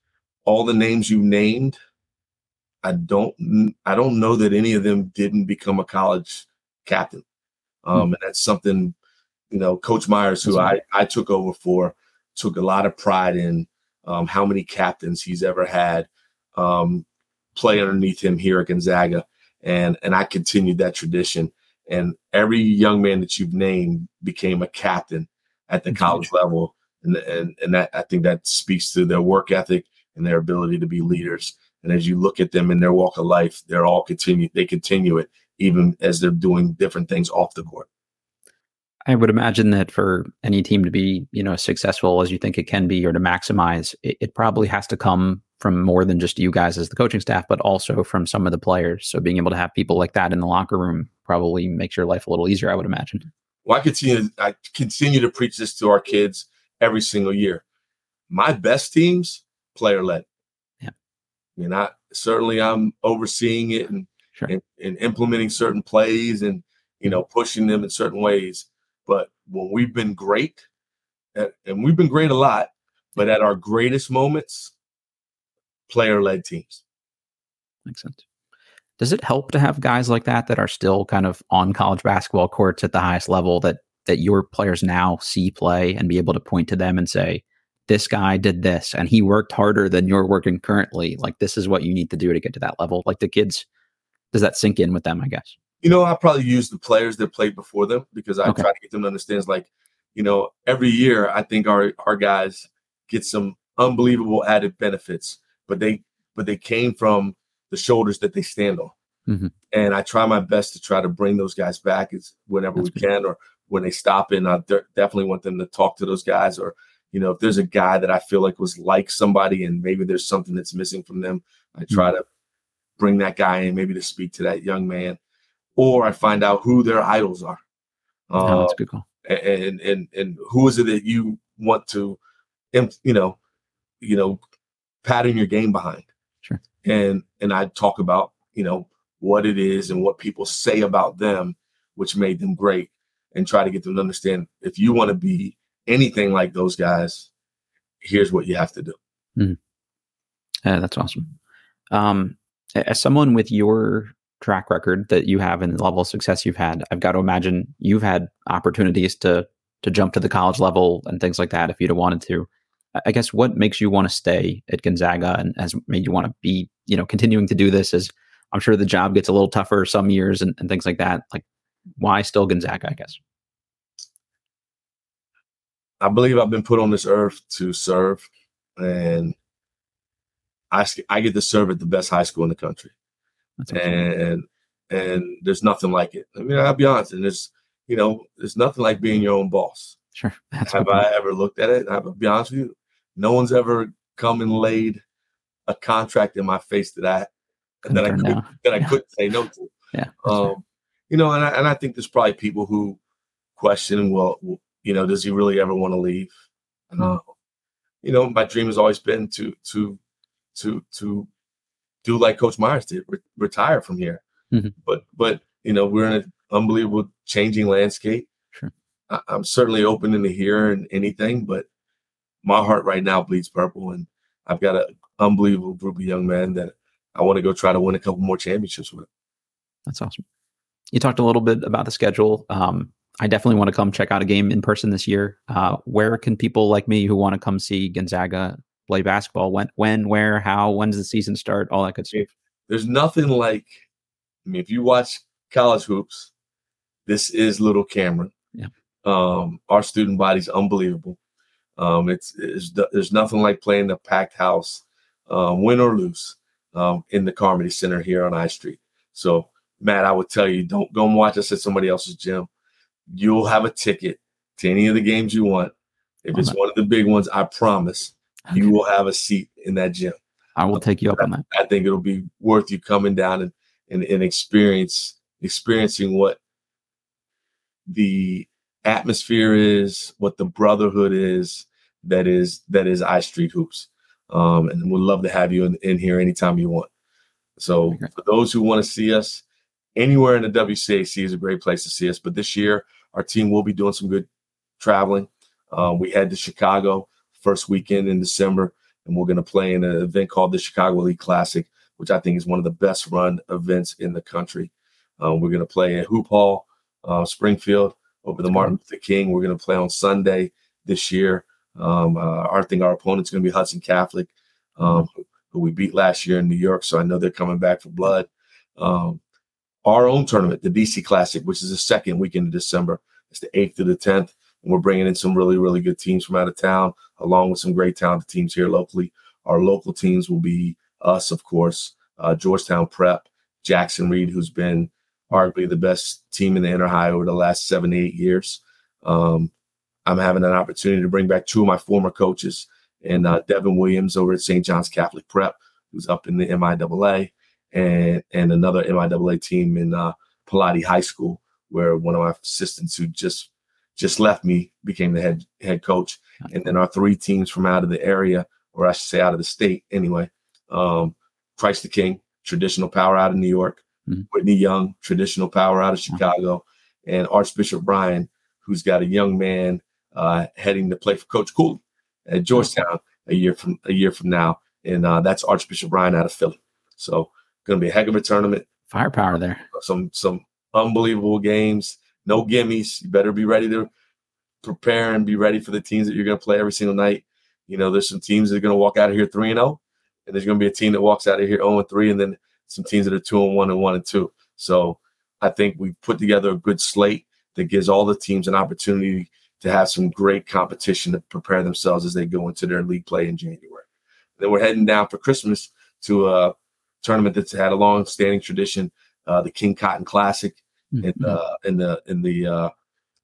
all the names you named. I don't I don't know that any of them didn't become a college captain. Um, mm-hmm. and that's something, you know, Coach Myers, who I, I took over for, took a lot of pride in um, how many captains he's ever had um, play underneath him here at Gonzaga. And and I continued that tradition. And every young man that you've named became a captain at the college level and and and that I think that speaks to their work ethic and their ability to be leaders. And as you look at them in their walk of life, they're all continue they continue it even as they're doing different things off the court. I would imagine that for any team to be, you know, successful as you think it can be or to maximize, it, it, probably has to come from more than just you guys as the coaching staff, but also from some of the players. So being able to have people like that in the locker room probably makes your life a little easier, I would imagine. Well, I continue I continue to preach this to our kids every single year. My best teams, player led. Yeah. I mean, I certainly I'm overseeing it and, sure. and, and implementing certain plays and you know pushing them in certain ways. But when we've been great, and we've been great a lot, but at our greatest moments, player led teams. Makes sense. Does it help to have guys like that that are still kind of on college basketball courts at the highest level that that your players now see play and be able to point to them and say, this guy did this and he worked harder than you're working currently. Like, this is what you need to do to get to that level. Like, the kids, does that sink in with them, I guess? You know, I probably use the players that played before them because I okay. try to get them to understand. Like, you know, every year I think our our guys get some unbelievable added benefits, but they but they came from the shoulders that they stand on. Mm-hmm. And I try my best to try to bring those guys back as whenever That's we good. can, or when they stop in, I de- definitely want them to talk to those guys. Or, you know, if there's a guy that I feel like was like somebody and maybe there's something that's missing from them, I try mm-hmm. to bring that guy in, maybe to speak to that young man. Or I find out who their idols are. Oh, that's uh, good call. And, and and who is it that you want to, you know, you know, pattern your game behind? Sure. And and I talk about you know what it is and what people say about them, which made them great and try to get them to understand if you want to be anything like those guys, here's what you have to do. Mm. Yeah, that's awesome. Um, as someone with your track record that you have and the level of success you've had, I've got to imagine you've had opportunities to to jump to the college level and things like that if you'd have wanted to. I guess what makes you want to stay at Gonzaga and has made you want to be, you know, continuing to do this is I'm sure the job gets a little tougher some years and, and things like that. Like why still Gonzaga, I guess? I believe I've been put on this earth to serve, and I, I get to serve at the best high school in the country. And and there's nothing like it. I mean, I'll be honest, and there's you know, there's nothing like being your own boss. Sure. That's Have I ever looked at it? I'll be honest with you, no one's ever come and laid a contract in my face that I that I could, that I couldn't say no to. Yeah. Um, you know, and I, and I think there's probably people who question, well, you know, does he really ever want to leave? Mm-hmm. Uh, you know, my dream has always been to to to to do like Coach Myers did, re- retire from here. Mm-hmm. But but you know, we're in an unbelievable changing landscape. Sure. I, am certainly open to hearing anything, but my heart right now bleeds purple, and I've got an unbelievable group of young men that I want to go try to win a couple more championships with. That's awesome. You talked a little bit about the schedule. Um, I definitely want to come check out a game in person this year. Uh, where can people like me who want to come see Gonzaga play basketball? When, when, where, how? When does the season start? All that good stuff. There's nothing like. I mean, if you watch college hoops, this is Little Cameron. Yeah. Um, our student body's unbelievable. Um, it's, it's, there's nothing like playing the packed house, um, win or lose, um, in the Carmody Center here on I Street. So, Matt, I would tell you, don't go and watch us at somebody else's gym you'll have a ticket to any of the games you want. If it's one of the big ones, I promise okay. you will have a seat in that gym. I will take you up on that. I think it'll be worth you coming down and, and, and experience experiencing what the atmosphere is, what the brotherhood is that is that is I Street Hoops. Um, and we'd love to have you in, in here anytime you want. So for those who want to see us anywhere in the WCAC is a great place to see us. But this year our team will be doing some good traveling. Um, we head to Chicago first weekend in December, and we're going to play in an event called the Chicago Elite Classic, which I think is one of the best run events in the country. Um, we're going to play at Hoop Hall, uh, Springfield, over the Martin Luther King. We're going to play on Sunday this year. Um, uh, I think our opponent's going to be Hudson Catholic, um, who we beat last year in New York. So I know they're coming back for blood. Um, our own tournament, the DC Classic, which is the second weekend of December. It's the 8th to the 10th. And we're bringing in some really, really good teams from out of town, along with some great talented teams here locally. Our local teams will be us, of course, uh, Georgetown Prep, Jackson Reed, who's been arguably the best team in the Inter High over the last seven, eight years. Um, I'm having an opportunity to bring back two of my former coaches, and uh, Devin Williams over at St. John's Catholic Prep, who's up in the MIAA, and and another MIAA team in uh, Pilati High School, where one of my assistants who just just left me became the head head coach, and then our three teams from out of the area, or I should say out of the state anyway. Um, Christ the King, traditional power out of New York. Mm-hmm. Whitney Young, traditional power out of Chicago, and Archbishop Ryan, who's got a young man uh, heading to play for Coach Cooley at Georgetown a year from a year from now, and uh, that's Archbishop Ryan out of Philly. So Going to be a heck of a tournament. Firepower there. Some some unbelievable games. No gimmies. You better be ready to prepare and be ready for the teams that you're going to play every single night. You know, there's some teams that are going to walk out of here three and zero, oh, and there's going to be a team that walks out of here zero and three, and then some teams that are two and one and one and two. So I think we've put together a good slate that gives all the teams an opportunity to have some great competition to prepare themselves as they go into their league play in January. then we're heading down for Christmas to a tournament that's had a long standing tradition, uh, the King Cotton Classic, mm-hmm. and uh, and the in the uh,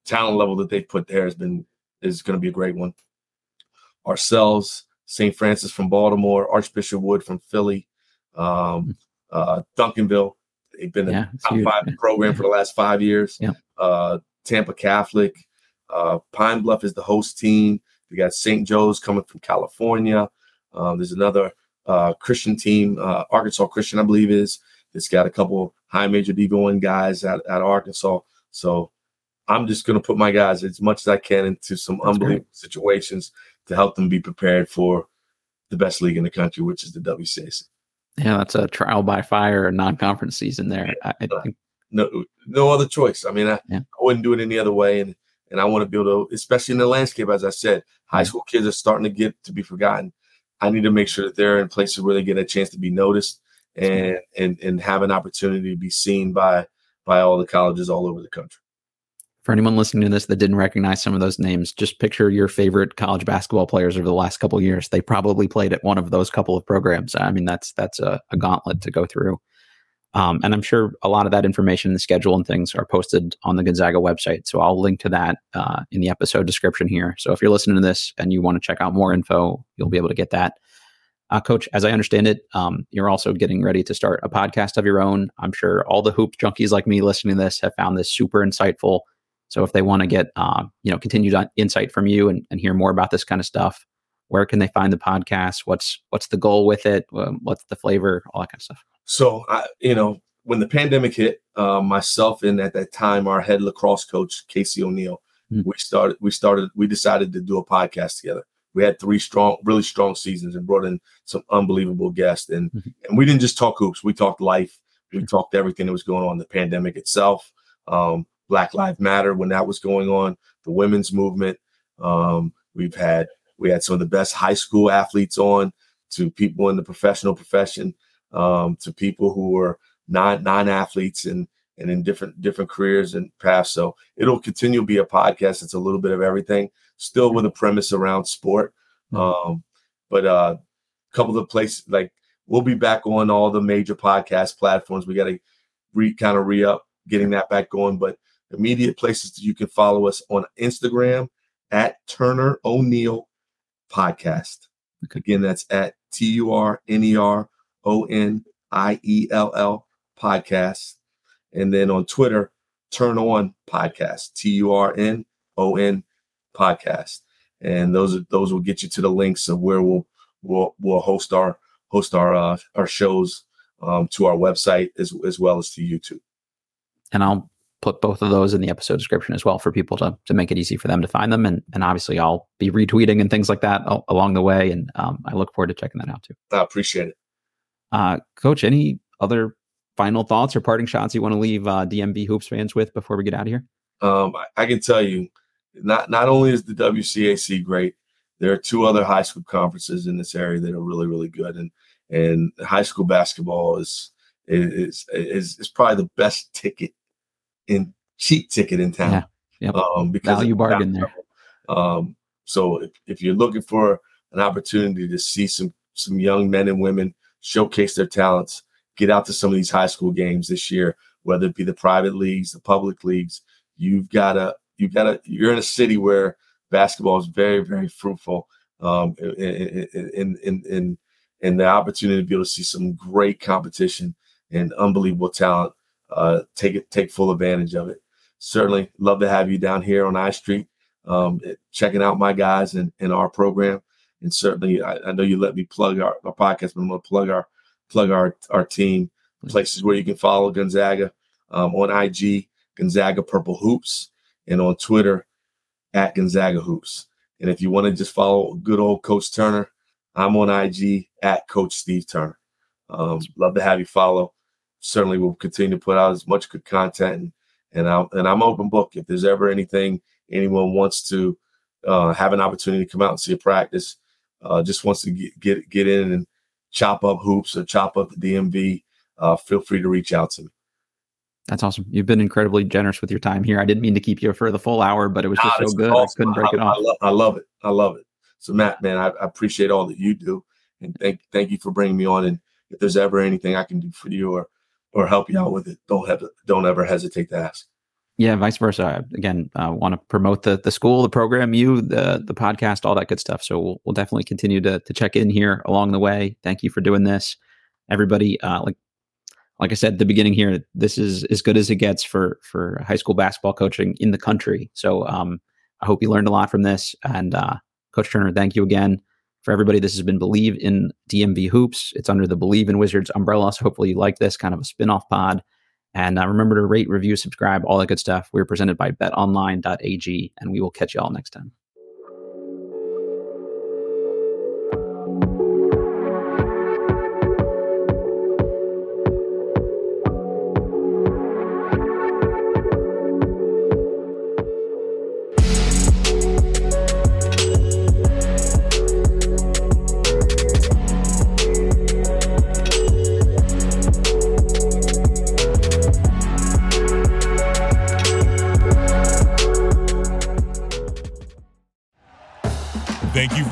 talent level that they've put there has been is going to be a great one. Ourselves, St. Francis from Baltimore, Archbishop Wood from Philly, um, mm-hmm. uh, Duncanville. They've been yeah, the top huge. five program for the last five years. Yeah. Uh, Tampa Catholic, uh, Pine Bluff is the host team. We got St. Joe's coming from California. Um, there's another uh, Christian team, uh, Arkansas Christian, I believe is. It's got a couple high major D1 guys out, out of Arkansas. So I'm just going to put my guys as much as I can into some That's unbelievable great. situations to help them be prepared for the best league in the country, which is the WCAC. Yeah, that's a trial by fire non-conference season there. I, I think. No, no other choice. I mean, I, yeah. I wouldn't do it any other way, and and I want to be able to, especially in the landscape, as I said, high school kids are starting to get to be forgotten. I need to make sure that they're in places where they get a chance to be noticed and and and have an opportunity to be seen by by all the colleges all over the country. For anyone listening to this that didn't recognize some of those names, just picture your favorite college basketball players over the last couple years. They probably played at one of those couple of programs. I mean, that's that's a, a gauntlet to go through. Um, and I'm sure a lot of that information, the schedule and things are posted on the Gonzaga website. So I'll link to that uh, in the episode description here. So if you're listening to this and you want to check out more info, you'll be able to get that. Uh, Coach, as I understand it, um, you're also getting ready to start a podcast of your own. I'm sure all the hoop junkies like me listening to this have found this super insightful. So if they want to get, uh, you know, continued insight from you and, and hear more about this kind of stuff, where can they find the podcast? What's what's the goal with it? Um, what's the flavor? All that kind of stuff. So, I, you know, when the pandemic hit, uh, myself and at that time our head lacrosse coach Casey O'Neill, mm-hmm. we started. We started. We decided to do a podcast together. We had three strong, really strong seasons, and brought in some unbelievable guests. And mm-hmm. and we didn't just talk hoops. We talked life. We mm-hmm. talked everything that was going on. The pandemic itself, um, Black Lives Matter when that was going on, the women's movement. Um, we've had we had some of the best high school athletes on to people in the professional profession, um, to people who were non non athletes and and in different different careers and paths. So it'll continue to be a podcast. It's a little bit of everything, still with a premise around sport. Mm-hmm. Um, but uh, a couple of places like we'll be back on all the major podcast platforms. We got to re kind of re up getting that back going. But immediate places that you can follow us on Instagram at Turner O'Neill Podcast. Okay. Again, that's at T U R N E R O N I E L L Podcast. And then on Twitter, Turn On Podcast, T U R N O N Podcast. And those those will get you to the links of where we'll we'll we'll host our host our uh, our shows um, to our website as as well as to YouTube. And I'll put both of those in the episode description as well for people to to make it easy for them to find them. And and obviously I'll be retweeting and things like that along the way. And um, I look forward to checking that out too. I appreciate it. Uh, Coach, any other final thoughts or parting shots you want to leave uh, DMV hoops fans with before we get out of here? Um, I, I can tell you, not not only is the WCAC great, there are two other high school conferences in this area that are really really good, and and high school basketball is is is is probably the best ticket in cheap ticket in town. Yeah. Yep. Um, because value bargain there. Um, so if, if you're looking for an opportunity to see some some young men and women showcase their talents, get out to some of these high school games this year, whether it be the private leagues, the public leagues. You've got to you've got you're in a city where basketball is very very fruitful. Um, in, in in in the opportunity to be able to see some great competition and unbelievable talent uh, take it, take full advantage of it. Certainly, love to have you down here on I Street, um, checking out my guys and, in our program. And certainly, I, I, know you let me plug our, our podcast, but I'm going to plug our plug our our team places where you can follow Gonzaga um, on IG, Gonzaga Purple Hoops, and on Twitter at Gonzaga Hoops. And if you want to just follow good old Coach Turner, I'm on IG at Coach Steve Turner. Um, love to have you follow certainly we'll continue to put out as much good content and and I'm and I'm open book. If there's ever anything anyone wants to uh, have an opportunity to come out and see a practice, uh, just wants to get, get get in and chop up hoops or chop up the DMV, uh, feel free to reach out to me. That's awesome. You've been incredibly generous with your time here. I didn't mean to keep you for the full hour, but it was just so good. Awesome. I couldn't break I, it off. I love, I love, it. I love it. So Matt, man, I, I, appreciate all that you do, and thank thank you for bringing me on. And if there's ever anything I can do for you or or help you out with it, don't have don't ever hesitate to ask. Yeah, vice versa. Again, uh, want to promote the the school, the program, you, the the podcast, all that good stuff. So we'll, we'll definitely continue to to check in here along the way. Thank you for doing this, everybody. Uh, like like I said at the beginning here, this is as good as it gets for for high school basketball coaching in the country. So um, I hope you learned a lot from this. And uh, Coach Turner, thank you again for everybody. This has been Bleav in DMV Hoops. It's under the Bleav in Wizards umbrella. So hopefully you like this kind of a spin off pod. And uh, remember to rate, review, subscribe, all that good stuff. We're presented by betonline.ag, and we will catch you all next time.